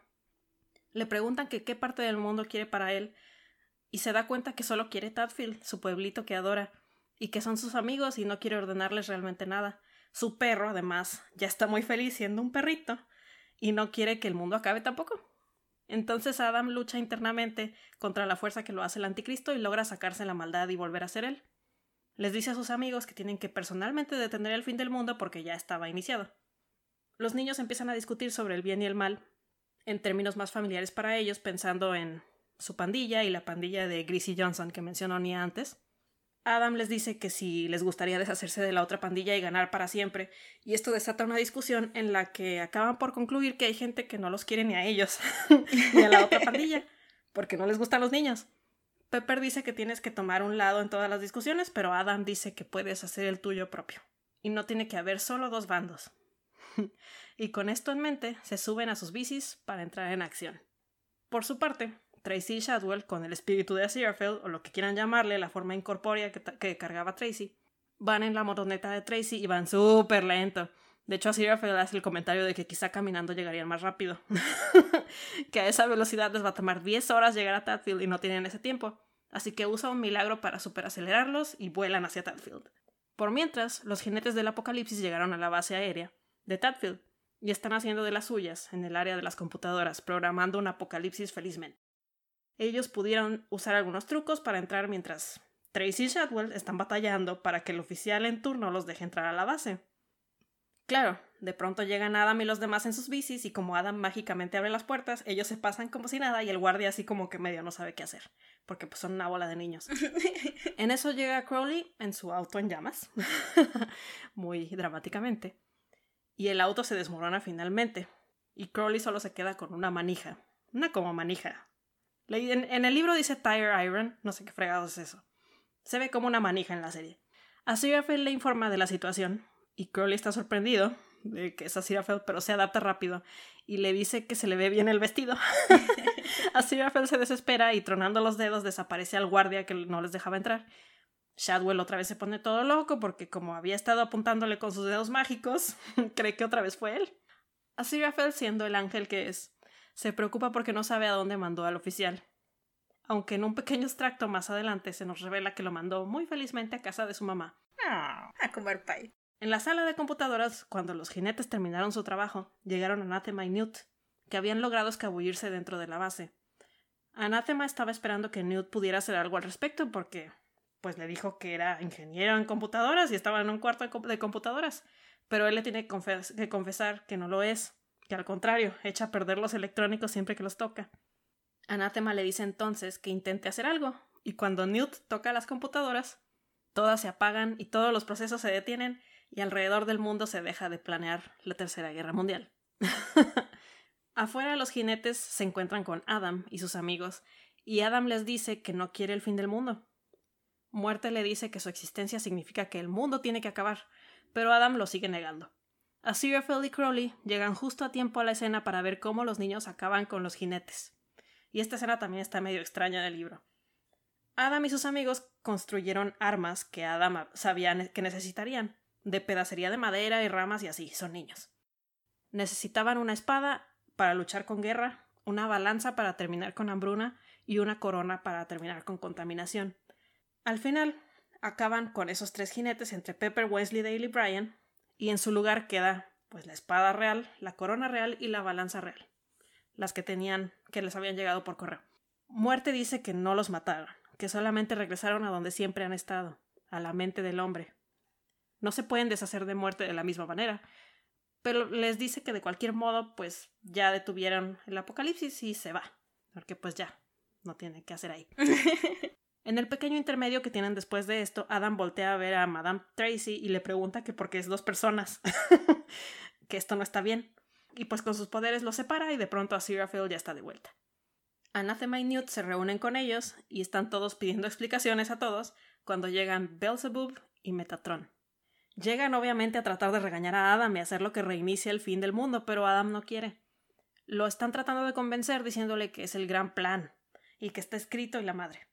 Le preguntan que qué parte del mundo quiere para él y se da cuenta que solo quiere Tadfield, su pueblito que adora, y que son sus amigos y no quiere ordenarles realmente nada. Su perro, además, ya está muy feliz siendo un perrito y no quiere que el mundo acabe tampoco. Entonces Adam lucha internamente contra la fuerza que lo hace el anticristo y logra sacarse la maldad y volver a ser él. Les dice a sus amigos que tienen que personalmente detener el fin del mundo porque ya estaba iniciado. Los niños empiezan a discutir sobre el bien y el mal en términos más familiares para ellos, pensando en su pandilla y la pandilla de Greasy Johnson que mencionó Nia antes. Adam les dice que si les gustaría deshacerse de la otra pandilla y ganar para siempre, y esto desata una discusión en la que acaban por concluir que hay gente que no los quiere ni a ellos, ni a la otra pandilla, porque no les gustan los niños. Pepper dice que tienes que tomar un lado en todas las discusiones, pero Adam dice que puedes hacer el tuyo propio. Y no tiene que haber solo dos bandos. y con esto en mente, se suben a sus bicis para entrar en acción. Por su parte, Tracy y Shadwell, con el espíritu de Aziraphale, o lo que quieran llamarle, la forma incorpórea que, que cargaba Tracy, van en la motoneta de Tracy y van súper lento. De hecho, Aziraphale hace el comentario de que quizá caminando llegarían más rápido. que a esa velocidad les va a tomar 10 horas llegar a Tadfield y no tienen ese tiempo. Así que usa un milagro para superacelerarlos y vuelan hacia Tadfield. Por mientras, los jinetes del apocalipsis llegaron a la base aérea de Tadfield y están haciendo de las suyas en el área de las computadoras, programando un apocalipsis felizmente. Ellos pudieron usar algunos trucos para entrar mientras Tracy y Shadwell están batallando para que el oficial en turno los deje entrar a la base. Claro, de pronto llegan Adam y los demás en sus bicis y como Adam mágicamente abre las puertas, ellos se pasan como si nada y el guardia así como que medio no sabe qué hacer, porque pues son una bola de niños. en eso llega Crowley en su auto en llamas, muy dramáticamente, y el auto se desmorona finalmente, y Crowley solo se queda con una manija, una como manija, En, en, el libro dice Tire Iron, no sé qué fregados es eso. Se ve como una manija en la serie. Aziraphale le informa de la situación y Crowley está sorprendido de que es Aziraphale, pero se adapta rápido y le dice que se le ve bien el vestido. Aziraphale se desespera y tronando los dedos desaparece al guardia que no les dejaba entrar. Shadwell otra vez se pone todo loco porque como había estado apuntándole con sus dedos mágicos, cree que otra vez fue él. Aziraphale, siendo el ángel que es, se preocupa porque no sabe a dónde mandó al oficial aunque en un pequeño extracto más adelante se nos revela que lo mandó muy felizmente a casa de su mamá.
Ah, a comer pay.
En la sala de computadoras, cuando los jinetes terminaron su trabajo, llegaron Anathema y Newt, que habían logrado escabullirse dentro de la base. Anathema estaba esperando que Newt pudiera hacer algo al respecto porque, pues le dijo que era ingeniero en computadoras y estaba en un cuarto de computadoras, pero él le tiene que confesar que no lo es, que al contrario, echa a perder los electrónicos siempre que los toca. Anathema le dice entonces que intente hacer algo, y cuando Newt toca las computadoras, todas se apagan y todos los procesos se detienen y alrededor del mundo se deja de planear la Tercera Guerra Mundial. Afuera los jinetes se encuentran con Adam y sus amigos, y Adam les dice que no quiere el fin del mundo. Muerte le dice que su existencia significa que el mundo tiene que acabar, pero Adam lo sigue negando. Aziraphale y Crowley llegan justo a tiempo a la escena para ver cómo los niños acaban con los jinetes. Y esta escena también está medio extraña en el libro. Adam y sus amigos construyeron armas que Adam sabía que necesitarían, de pedacería de madera y ramas y así, son niños. Necesitaban una espada para luchar con guerra, una balanza para terminar con hambruna y una corona para terminar con contaminación. Al final, acaban con esos tres jinetes entre Pepper, Wesley, y Brian, y en su lugar queda pues la espada real, la corona real y la balanza real las que tenían, que les habían llegado por correo. Muerte dice que no los mataron, que solamente regresaron a donde siempre han estado, a la mente del hombre. No se pueden deshacer de muerte de la misma manera, pero les dice que de cualquier modo, pues ya detuvieron el apocalipsis y se va, porque pues ya, no tiene que hacer ahí. en el pequeño intermedio que tienen después de esto, Adam voltea a ver a Madame Tracy y le pregunta que por qué es dos personas, que esto no está bien y pues con sus poderes los separa y de pronto Aziraphale ya está de vuelta. Anathema y Newt se reúnen con ellos y están todos pidiendo explicaciones a todos cuando llegan Beelzebub y Metatron. Llegan obviamente a tratar de regañar a Adam y hacer lo que reinicie el fin del mundo, pero Adam no quiere. Lo están tratando de convencer diciéndole que es el gran plan y que está escrito y la madre.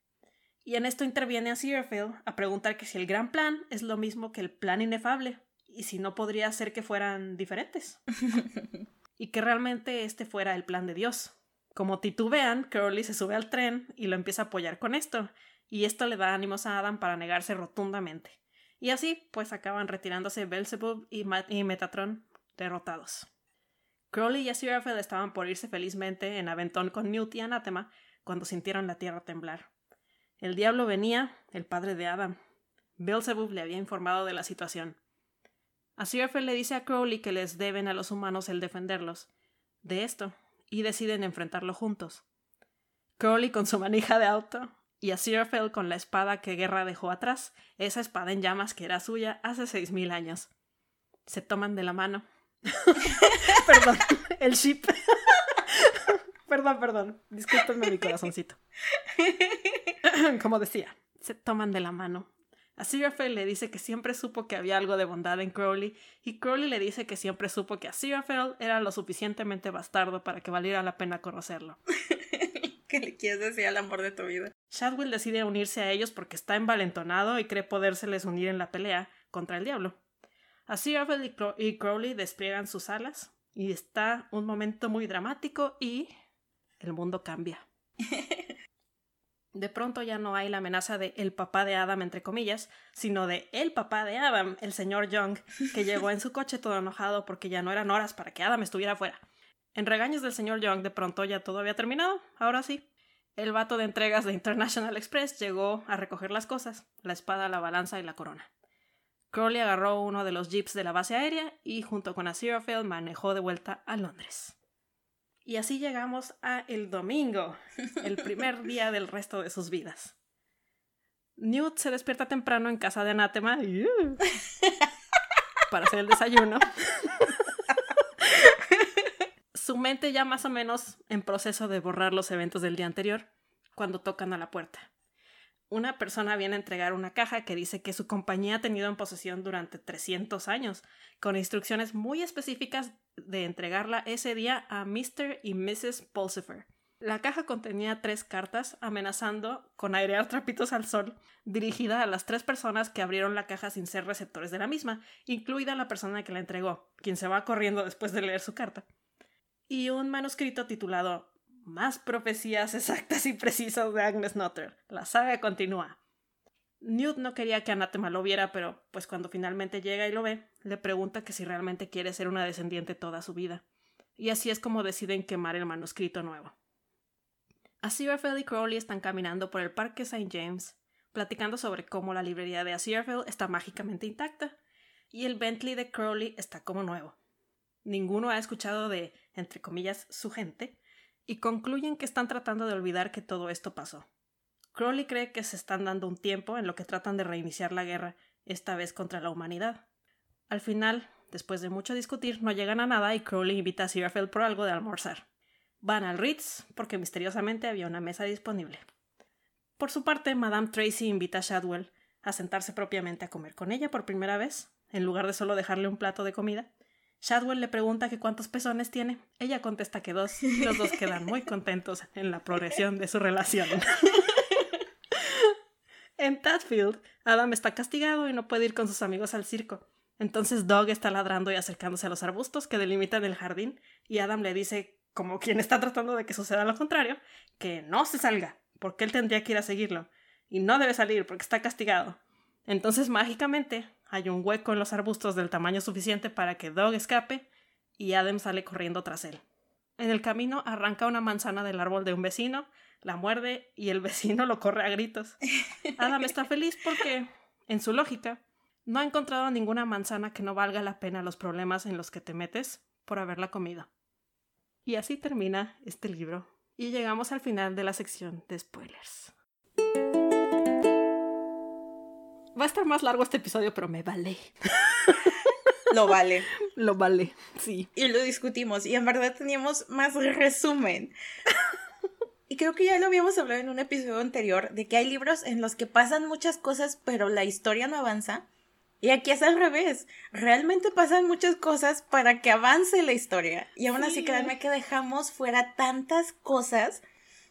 Y en esto interviene Aziraphale a preguntar que si el gran plan es lo mismo que el plan inefable, y si no podría ser que fueran diferentes. y que realmente este fuera el plan de Dios. Como titubean, Crowley se sube al tren y lo empieza a apoyar con esto, y esto le da ánimos a Adam para negarse rotundamente. Y así, pues acaban retirándose Belzebub y, Metatron derrotados. Crowley y Aziraphale estaban por irse felizmente en aventón con Newt y Anathema cuando sintieron la tierra temblar. El diablo venía, el padre de Adam. Beelzebub le había informado de la situación. Aziraphale le dice a Crowley que les deben a los humanos el defenderlos de esto, y deciden enfrentarlo juntos. Crowley con su manija de auto y Aziraphale con la espada que Guerra dejó atrás, esa espada en llamas que era suya hace seis mil años. Se toman de la mano. perdón, el ship. perdón, perdón. Discúlpenme mi corazoncito. Como decía, se toman de la mano Aziraphale le dice que siempre supo que había algo de bondad en Crowley, y Crowley le dice que siempre supo que Aziraphale era lo suficientemente bastardo para que valiera la pena conocerlo.
¿Qué le quieres decir al amor de tu vida?
Shadwell decide unirse a ellos porque está envalentonado y cree podérseles unir en la pelea contra el diablo. Aziraphale y Crowley despliegan sus alas, y está un momento muy dramático y el mundo cambia. De pronto ya no hay la amenaza de el papá de Adam, entre comillas, sino de el papá de Adam, el señor Young, que llegó en su coche todo enojado porque ya no eran horas para que Adam estuviera fuera. En regaños del señor Young, de pronto ya todo había terminado, ahora sí. El vato de entregas de International Express llegó a recoger las cosas, la espada, la balanza y la corona. Crowley agarró uno de los jeeps de la base aérea y junto con Aziraphale manejó de vuelta a Londres. Y así llegamos a el domingo, el primer día del resto de sus vidas. Newt se despierta temprano en casa de Anatema para hacer el desayuno. Su mente ya más o menos en proceso de borrar los eventos del día anterior. cuando tocan a la puerta. Una persona viene a entregar una caja que dice que su compañía ha tenido en posesión durante 300 años, con instrucciones muy específicas de entregarla ese día a Mr. y Mrs. Pulsifer. La caja contenía tres cartas amenazando con airear trapitos al sol, dirigida a las tres personas que abrieron la caja sin ser receptores de la misma, incluida la persona que la entregó, quien se va corriendo después de leer su carta. Y un manuscrito titulado Más profecías exactas y precisas de Agnes Nutter. La saga continúa. Newt no quería que Anatema lo viera, pero pues cuando finalmente llega y lo ve, le pregunta que si realmente quiere ser una descendiente toda su vida. Y así es como deciden quemar el manuscrito nuevo. Aziraphale y Crowley están caminando por el Parque St. James, platicando sobre cómo la librería de Aziraphale está mágicamente intacta y el Bentley de Crowley está como nuevo. Ninguno ha escuchado de, entre comillas, su gente, y concluyen que están tratando de olvidar que todo esto pasó. Crowley cree que se están dando un tiempo en lo que tratan de reiniciar la guerra, esta vez contra la humanidad. Al final, después de mucho discutir, no llegan a nada y Crowley invita a Aziraphale por algo de almorzar. Van al Ritz porque misteriosamente había una mesa disponible. Por su parte, Madame Tracy invita a Shadwell a sentarse propiamente a comer con ella por primera vez, en lugar de solo dejarle un plato de comida. Shadwell le pregunta que cuántos pezones tiene. Ella contesta que dos. Los dos quedan muy contentos en la progresión de su relación. en Tadfield, Adam está castigado y no puede ir con sus amigos al circo. Entonces Dog está ladrando y acercándose a los arbustos que delimitan el jardín, y Adam le dice como quien está tratando de que suceda lo contrario, que no se salga, porque él tendría que ir a seguirlo, y no debe salir porque está castigado. Entonces mágicamente hay un hueco en los arbustos del tamaño suficiente para que Dog escape y Adam sale corriendo tras él. En el camino arranca una manzana del árbol de un vecino, la muerde y el vecino lo corre a gritos. Adam está feliz porque, en su lógica, no ha encontrado ninguna manzana que no valga la pena los problemas en los que te metes por haberla comido. Y así termina este libro. Y llegamos al final de la sección de spoilers. Va a estar más largo este episodio, pero me vale.
Lo vale.
Lo vale, sí.
Y lo discutimos. Y en verdad teníamos más resumen. Y creo que ya lo habíamos hablado en un episodio anterior, de que hay libros en los que pasan muchas cosas, pero la historia no avanza. Y aquí es al revés. Realmente pasan muchas cosas para que avance la historia. Y aún así, créanme que dejamos fuera tantas cosas.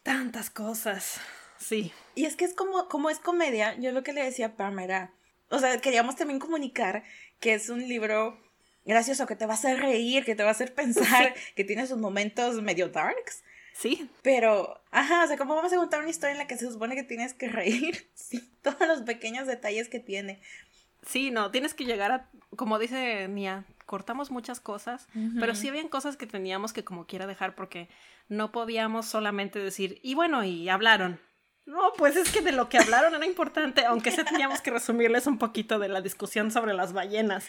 Tantas cosas. Sí.
Y es que es como, como es comedia, yo lo que le decía a Pam era. O sea, queríamos también comunicar que es un libro gracioso, que te va a hacer reír, que te va a hacer pensar, que tiene sus momentos medio darks.
Sí.
Pero, ajá, o sea, ¿cómo vamos a contar una historia en la que se supone que tienes que reír? Sí, todos los pequeños detalles que tiene.
Sí, no, tienes que llegar a, como dice Nia, cortamos muchas cosas, pero sí habían cosas que teníamos que como quiera dejar porque no podíamos solamente decir, y bueno, y hablaron. No, pues es que de lo que hablaron era importante, aunque sí teníamos que resumirles un poquito de la discusión sobre las ballenas.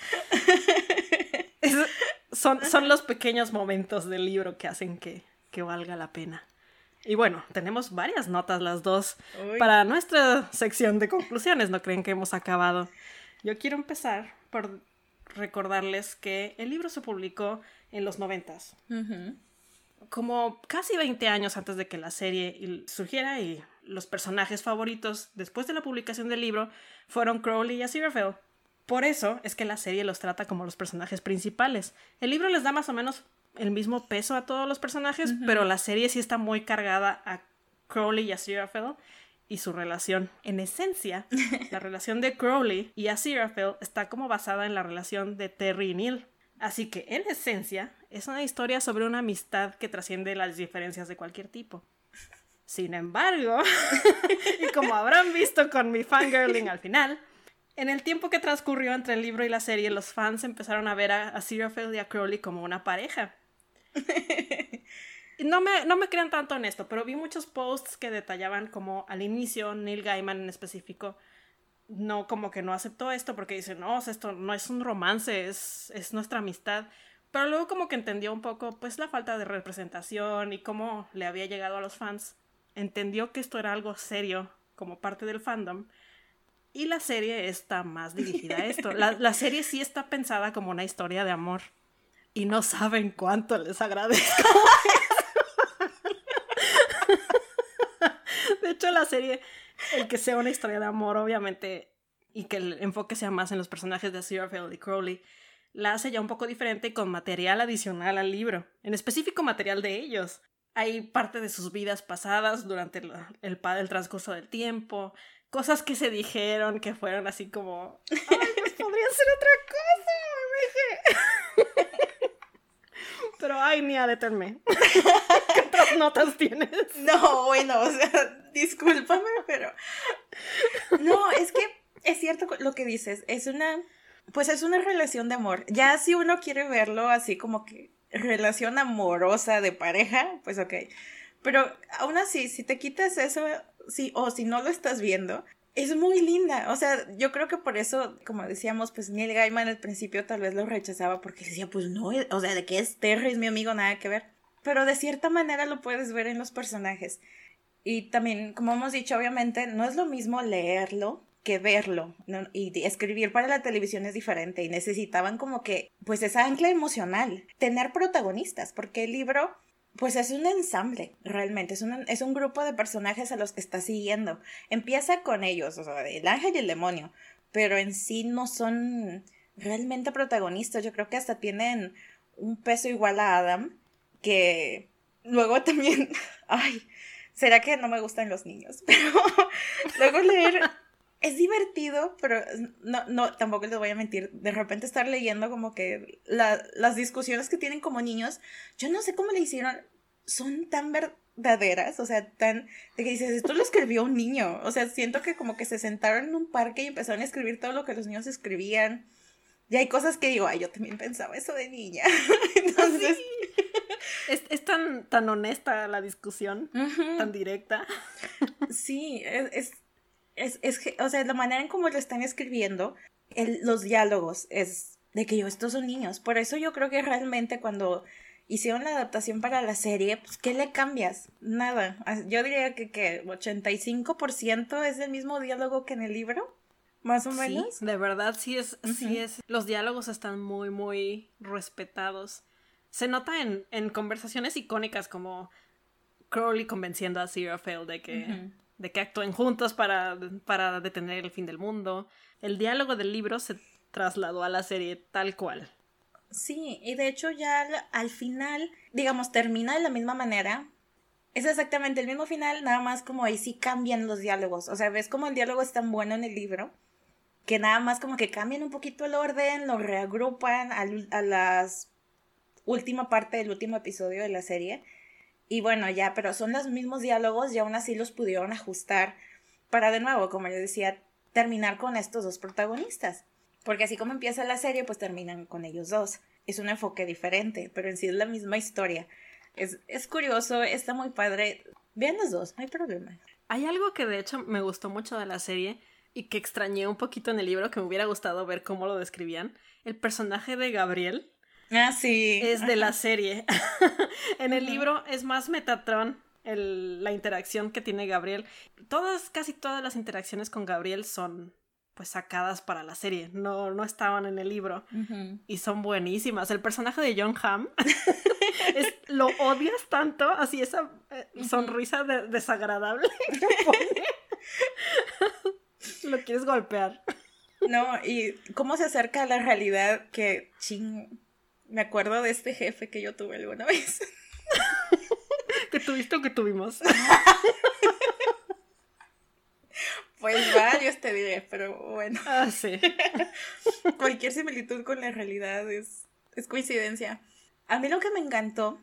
son, son los pequeños momentos del libro que hacen que, que valga la pena. Y bueno, tenemos varias notas las dos para nuestra sección de conclusiones, ¿no creen que hemos acabado? Yo quiero empezar por recordarles que el libro se publicó en los noventas. Como casi 20 años antes de que la serie surgiera y los personajes favoritos después de la publicación del libro fueron Crowley y Aziraphale. Por eso es que la serie los trata como los personajes principales. El libro les da más o menos el mismo peso a todos los personajes, pero la serie sí está muy cargada a Crowley y Aziraphale y su relación. En esencia, la relación de Crowley y Aziraphale está como basada en la relación de Terry y Neil. Así que, en esencia, es una historia sobre una amistad que trasciende las diferencias de cualquier tipo. Sin embargo, y como habrán visto con mi fangirling al final, en el tiempo que transcurrió entre el libro y la serie, los fans empezaron a ver a Aziraphale y a Crowley como una pareja. no me, no me crean tanto en esto, pero vi muchos posts que detallaban como al inicio Neil Gaiman en específico no como que no aceptó esto porque dice, no, esto no es un romance, es, es nuestra amistad. Pero luego como que entendió un poco pues la falta de representación y cómo le había llegado a los fans. Entendió que esto era algo serio como parte del fandom. Y la serie está más dirigida a esto. La, la serie sí está pensada como una historia de amor. Y no saben cuánto les agradezco la serie el que sea una historia de amor, obviamente, y que el enfoque sea más en los personajes de Aziraphale y Crowley, la hace ya un poco diferente con material adicional al libro, en específico material de ellos. Hay parte de sus vidas pasadas durante el, transcurso del tiempo, cosas que se dijeron que fueron así como, ay, pues podría ser otra cosa, Pero ay, Nia, deténme. ¿Qué otras notas tienes?
No, bueno, o sea, discúlpame, pero. No, es que es cierto lo que dices. Es una. Pues es una relación de amor. Ya si uno quiere verlo así como que relación amorosa de pareja, pues ok. Pero aún así, si te quitas eso, sí, o si no lo estás viendo, es muy linda. O sea, yo creo que por eso, como decíamos, pues Neil Gaiman al principio tal vez lo rechazaba porque decía, pues no, o sea, de que es Terry, es mi amigo, nada que ver. Pero de cierta manera lo puedes ver en los personajes. Y también, como hemos dicho, obviamente, no es lo mismo leerlo que verlo. Y escribir para la televisión es diferente. Y necesitaban como que, pues esa ancla emocional. Tener protagonistas, porque el libro pues es un ensamble, realmente, es un, es un grupo de personajes a los que está siguiendo. Empieza con ellos, o sea, el ángel y el demonio, pero en sí no son realmente protagonistas, yo creo que hasta tienen un peso igual a Adam, que luego también, ay, será que no me gustan los niños, pero luego leer es divertido, pero no, no, tampoco les voy a mentir. De repente estar leyendo como que las discusiones que tienen como niños, yo no sé cómo le hicieron, son tan verdaderas, o sea, tan, de que dices, esto lo escribió un niño, o sea, siento que como que se sentaron en un parque y empezaron a escribir todo lo que los niños escribían. Y hay cosas que digo, ay, yo también pensaba eso de niña. Entonces...
Es, es, tan, tan honesta la discusión, tan directa.
Sí, es, es, es que, o sea, la manera en cómo lo están escribiendo, los diálogos, es de que yo, estos son niños. Por eso yo creo que realmente cuando hicieron la adaptación para la serie, pues, ¿qué le cambias? Nada. Yo diría que, que 85% es el mismo diálogo que en el libro. Más o menos.
Sí, de verdad, sí es, sí es. Los diálogos están muy, muy respetados. Se nota en, en conversaciones icónicas como Crowley convenciendo a Fail de que de que actúen juntos para, para detener el fin del mundo. El diálogo del libro se trasladó a la serie tal cual.
Sí, y de hecho ya al, final, digamos, termina de la misma manera. Es exactamente el mismo final, nada más como ahí sí cambian los diálogos. O sea, ves como el diálogo es tan bueno en el libro que nada más como que cambian un poquito el orden, lo reagrupan a, a la última parte del último episodio de la serie y bueno, ya, pero son los mismos diálogos y aún así los pudieron ajustar para de nuevo, como yo decía, terminar con estos dos protagonistas. Porque así como empieza la serie, pues terminan con ellos dos. Es un enfoque diferente, pero en sí es la misma historia. Es, es curioso, está muy padre. Vean los dos, no hay problema.
Hay algo que de hecho me gustó mucho de la serie y que extrañé un poquito en el libro, que me hubiera gustado ver cómo lo describían. El personaje de Gabriel
Ah, sí.
Es de la serie. en el libro es más Metatron el, la interacción que tiene Gabriel. Todas, casi todas las interacciones con Gabriel son pues sacadas para la serie, no, no estaban en el libro y son buenísimas. El personaje de John Hamm es, lo odias tanto, así esa eh, sonrisa desagradable lo quieres golpear.
No, y cómo se acerca a la realidad que ching me acuerdo de este jefe que yo tuve alguna vez.
¿Que tuviste o que tuvimos?
Pues varios te diré, pero bueno.
Ah, sí.
Cualquier similitud con la realidad es, es coincidencia. A mí lo que me encantó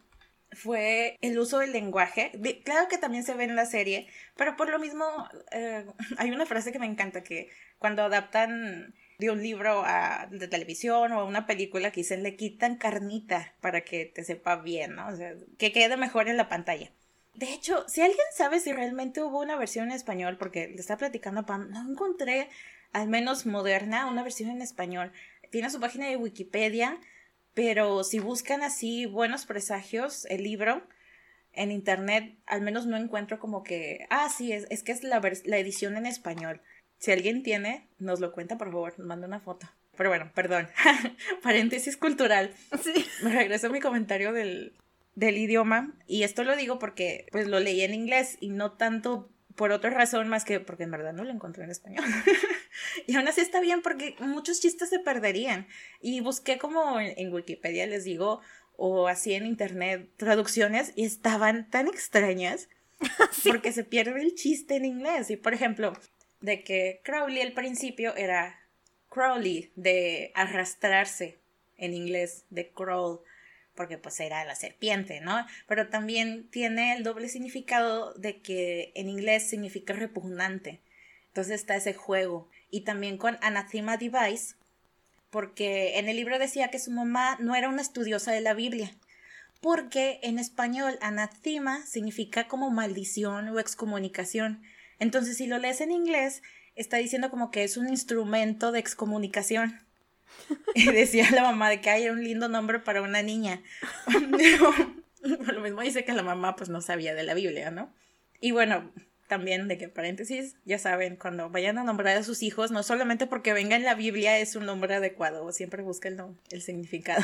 fue el uso del lenguaje. claro que también se ve en la serie, pero por lo mismo eh, hay una frase que me encanta que cuando adaptan de un libro a, de televisión o a una película dicen le quitan carnita para que te sepa bien, ¿no? O sea, que quede mejor en la pantalla. De hecho, si alguien sabe si realmente hubo una versión en español, porque le está platicando a Pam, no encontré al menos moderna una versión en español. Tiene su página de Wikipedia, pero si buscan así buenos presagios, el libro, en internet, al menos no encuentro como que, ah, sí, es, es que es la, la edición en español. Si alguien tiene, nos lo cuenta, por favor, manda una foto. Pero bueno, perdón. Paréntesis cultural.
Sí.
Me regreso a mi comentario del, del idioma. Y esto lo digo porque pues lo leí en inglés y no tanto por otra razón más que porque en verdad no lo encontré en español. y aún así está bien porque muchos chistes se perderían. Y busqué como en, Wikipedia, les digo, o así en internet, traducciones y estaban tan extrañas porque se pierde el chiste en inglés. Y por ejemplo, de que Crowley al principio era Crowley, de arrastrarse en inglés, de crawl porque pues era la serpiente, ¿no? Pero también tiene el doble significado de que en inglés significa repugnante. Entonces está ese juego. Y también con Anathema Device, porque en el libro decía que su mamá no era una estudiosa de la Biblia, porque en español anathema significa como maldición o excomunicación. Entonces si lo lees en inglés, está diciendo como que es un instrumento de excomunicación. Y decía la mamá de que hay un lindo nombre para una niña. lo mismo dice que la mamá pues no sabía de la Biblia, ¿no? Y bueno, también de que paréntesis, ya saben, cuando vayan a nombrar a sus hijos, no solamente porque venga en la Biblia es un nombre adecuado, siempre busquen el, significado.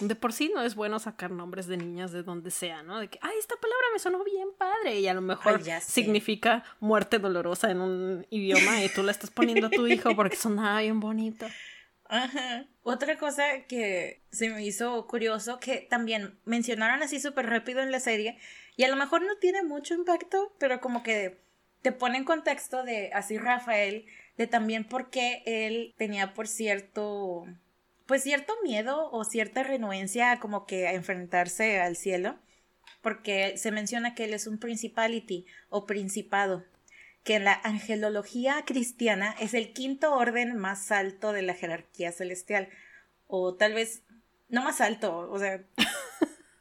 De por sí no es bueno sacar nombres de niñas de donde sea, ¿no? De que, ay, esta palabra me sonó bien padre y a lo mejor significa muerte dolorosa en un idioma y tú la estás poniendo a tu hijo porque sonaba bien bonito.
Ajá. Otra cosa que se me hizo curioso, que también mencionaron así súper rápido en la serie, y a lo mejor no tiene mucho impacto, pero como que te pone en contexto de así Rafael, de también por qué él tenía por cierto, pues cierto miedo o cierta renuencia como que a enfrentarse al cielo, porque se menciona que él es un principality o principado, que en la angelología cristiana es el quinto orden más alto de la jerarquía celestial. O tal vez, no más alto, o sea,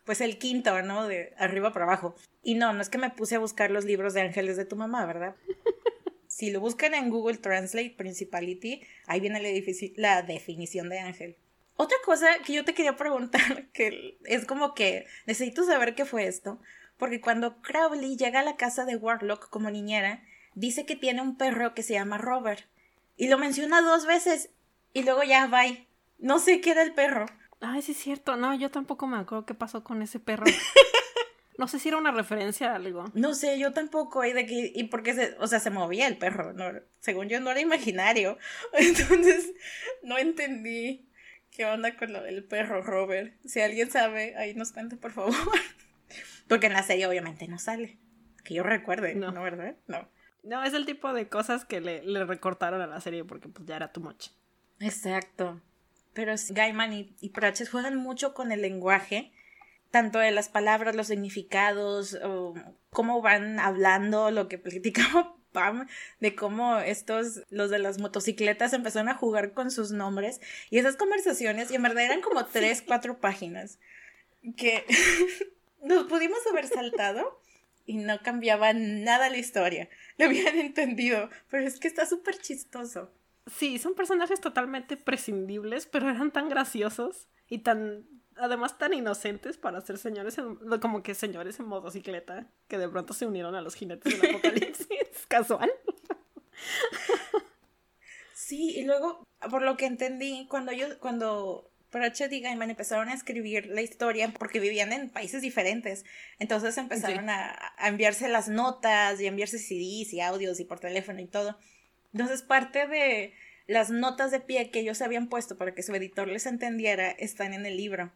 pues el quinto, ¿no? De arriba para abajo. Y no, no es que me puse a buscar los libros de ángeles de tu mamá, ¿verdad? Si lo buscan en Google Translate Principality, ahí viene la, la definición de ángel. Otra cosa que yo te quería preguntar, que es como que necesito saber qué fue esto, porque cuando Crowley llega a la casa de Warlock como niñera, dice que tiene un perro que se llama Robert. Y lo menciona dos veces y luego ya va. No sé qué era el perro.
Ay, sí es cierto. No, yo tampoco me acuerdo qué pasó con ese perro. No sé si era una referencia a algo.
No sé, yo tampoco. Y de que, y porque se, o sea, se movía el perro. No, según yo no era imaginario. Entonces, no entendí qué onda con lo del perro Robert. Si alguien sabe, ahí nos cuente, por favor. Porque en la serie obviamente no sale. Que yo recuerde, ¿no? ¿no verdad? No.
No, es el tipo de cosas que le, recortaron a la serie porque pues ya era too much.
Exacto. Pero Gaiman y, y Pratchett juegan mucho con el lenguaje, tanto de las palabras, los significados, o cómo van hablando, lo que platicaba Pam, de cómo estos, los de las motocicletas empezaron a jugar con sus nombres y esas conversaciones, y en verdad eran como tres, cuatro páginas que nos pudimos haber saltado y no cambiaba nada la historia. Lo habían entendido, pero es que está súper chistoso.
Sí, son personajes totalmente prescindibles, pero eran tan graciosos y tan, además tan inocentes para ser señores, en, como que señores en motocicleta, que de pronto se unieron a los jinetes del apocalipsis, casual.
Sí, y luego, por lo que entendí, cuando yo, cuando Pratchett y Gaiman empezaron a escribir la historia porque vivían en países diferentes. Entonces empezaron a, enviarse las notas y a enviarse CDs y audios y por teléfono y todo. Entonces parte de las notas de pie que ellos habían puesto para que su editor les entendiera están en el libro.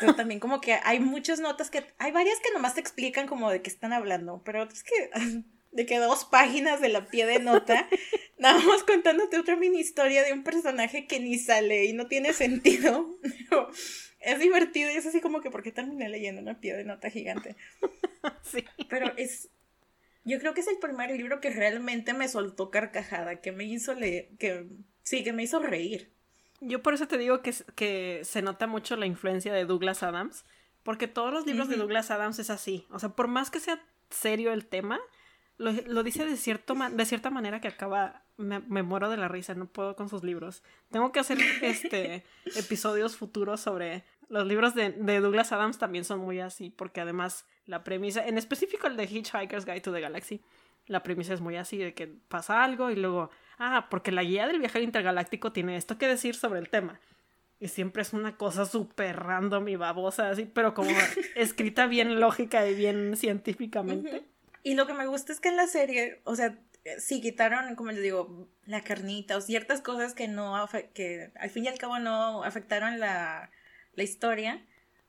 Pero también como que hay muchas notas que... Hay varias que nomás te explican como de qué están hablando, pero otras que de que dos páginas de la pie de nota, nada más contándote otra mini historia de un personaje que ni sale y no tiene sentido. es divertido y es así como que, ¿por qué terminé leyendo una pie de nota gigante? Sí. Pero es. Yo creo que es el primer libro que realmente me soltó carcajada, que me hizo leer, que sí, que me hizo reír.
Yo por eso te digo que, que se nota mucho la influencia de Douglas Adams, porque todos los libros de Douglas Adams es así. O sea, por más que sea serio el tema, lo, dice de, cierto de cierta manera que acaba, me, muero de la risa, no puedo con sus libros. Tengo que hacer este episodios futuros sobre los libros de, de, Douglas Adams también son muy así, porque además la premisa, en específico el de Hitchhiker's Guide to the Galaxy, la premisa es muy así, de que pasa algo y luego, ah, porque la guía del viaje intergaláctico tiene esto que decir sobre el tema. Y siempre es una cosa súper random y babosa, así, pero como escrita bien lógica y bien científicamente.
Y lo que me gusta es que en la serie, o sea, sí quitaron, como les digo, la carnita o ciertas cosas que no, que al fin y al cabo no afectaron la, la historia,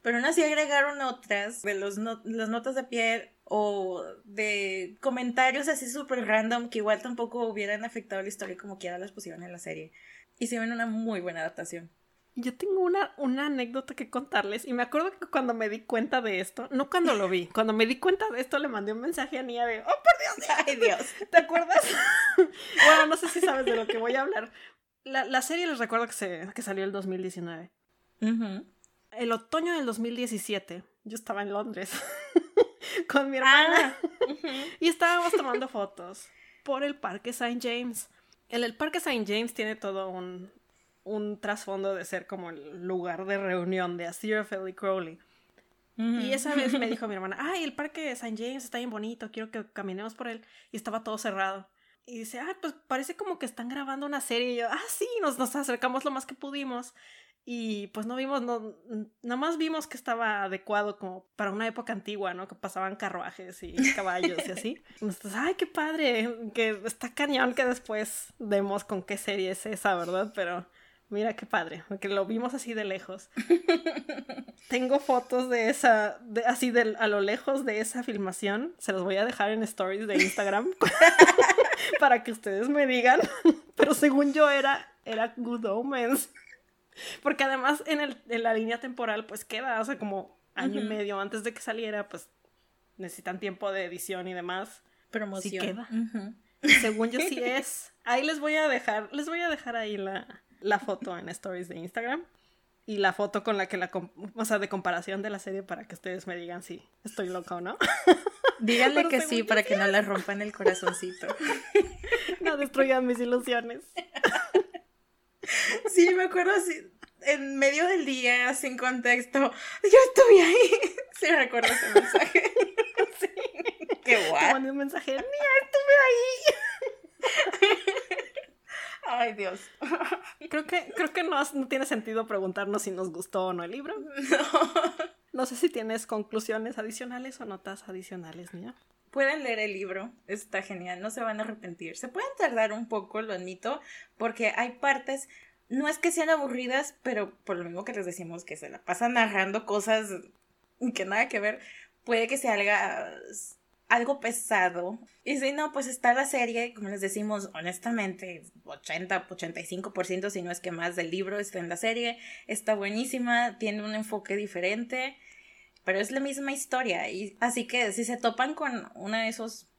pero aún así agregaron otras de los las notas de piel o de comentarios así súper random que igual tampoco hubieran afectado la historia como quiera las pusieron en la serie. Y se ven una muy buena adaptación.
Yo tengo una, una anécdota que contarles y me acuerdo que cuando me di cuenta de esto, no cuando lo vi, cuando me di cuenta de esto le mandé un mensaje a Nia de, oh por Dios, ay Dios, ¿te acuerdas? bueno, no sé si sabes de lo que voy a hablar. La, la serie les recuerdo que, se, que salió el 2019. El otoño del 2017, yo estaba en Londres con mi hermana ah, y estábamos tomando fotos por el Parque St. James. El, el Parque St. James tiene todo un, un trasfondo de ser como el lugar de reunión de Aziraphale y Crowley. Y esa vez me dijo mi hermana, ay, el parque de St. James está bien bonito, quiero que caminemos por él. Y estaba todo cerrado. Y dice, ay, pues parece como que están grabando una serie. Y yo, ah, sí, nos, nos acercamos lo más que pudimos. Y pues no vimos, no, nada más vimos que estaba adecuado como para una época antigua, ¿no? Que pasaban carruajes y caballos y así. Entonces, ay, qué padre, que está cañón que después vemos con qué serie es esa, ¿verdad? Pero mira qué padre, porque lo vimos así de lejos. Tengo fotos de esa, de, así de, a lo lejos de esa filmación. Se los voy a dejar en stories de Instagram para que ustedes me digan. Pero según yo era, era Good Omens. Porque además en, el, en la línea temporal pues queda, hace como año y medio antes de que saliera, pues necesitan tiempo de edición y demás.
Promoción.
Sí queda. Según yo sí es. Ahí les voy a dejar, les voy a dejar ahí la, la foto en stories de Instagram y la foto con la que la, o sea, de comparación de la serie para que ustedes me digan si estoy loca o no.
Díganle que sí para que no le rompan el corazoncito.
no destruyan mis ilusiones.
Sí, me acuerdo así, en medio del día, sin contexto, yo estuve ahí. Sí, recuerdo ese mensaje. Sí.
Qué guay. Mandé un mensaje, mira, estuve
ahí. Ay, Dios.
Creo que, creo que no, no, tiene sentido preguntarnos si nos gustó o no el libro. No. No sé si tienes conclusiones adicionales o notas adicionales, Mía.
Pueden leer el libro, está genial, no se van a arrepentir. Se pueden tardar un poco, lo admito, porque hay partes, no es que sean aburridas, pero por lo mismo que les decimos que se la pasan narrando cosas que nada que ver, puede que se haga algo pesado. Y si no, pues está la serie, como les decimos, honestamente, 80, 85%, si no es que más del libro está en la serie. Está buenísima, tiene un enfoque diferente pero es la misma historia. Y así que si se topan con uno de esos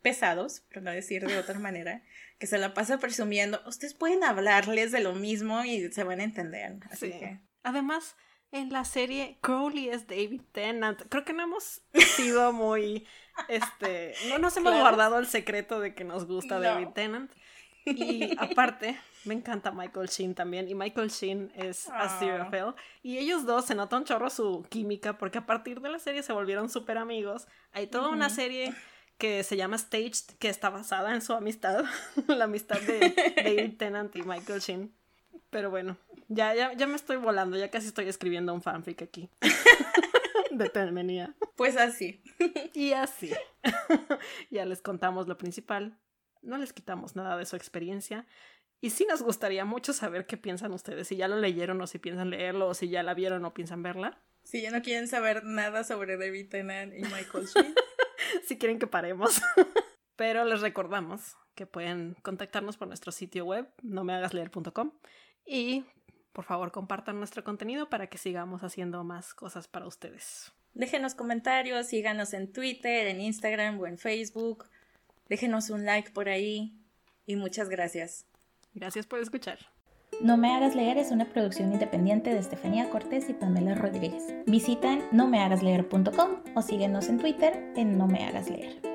pesados, por no decir de otra manera, que se la pasa presumiendo, ustedes pueden hablarles de lo mismo y se van a entender. Así que.
Además, en la serie Crowley es David Tennant. Creo que no hemos sido muy, este, no nos hemos guardado el secreto de que nos gusta David Tennant. Y aparte, me encanta Michael Sheen también. Y Michael Sheen es oh. Y ellos dos se nota un chorro su química porque a partir de la serie se volvieron súper amigos. Hay toda una serie que se llama Staged que está basada en su amistad. la amistad de David Tennant y Michael Sheen. Pero bueno, ya, ya, ya me estoy volando. Ya casi estoy escribiendo un fanfic aquí. de Tenmenía.
Pues así.
y así. ya les contamos lo principal no les quitamos nada de su experiencia. Y sí nos gustaría mucho saber qué piensan ustedes, si ya lo leyeron o si piensan leerlo, o si ya la vieron o piensan verla.
Si ya no quieren saber nada sobre David Tennant y Michael Sheen.
si quieren que paremos. Pero les recordamos que pueden contactarnos por nuestro sitio web, nomehagasleer.com. Y por favor compartan nuestro contenido para que sigamos haciendo más cosas para ustedes.
Déjenos comentarios, síganos en Twitter, en Instagram o en Facebook Déjenos un like por ahí y muchas gracias.
Gracias por escuchar.
No me hagas leer es una producción independiente de Estefanía Cortés y Pamela Rodríguez. Visita nomehagasleer.com o síguenos en Twitter en No me hagas leer.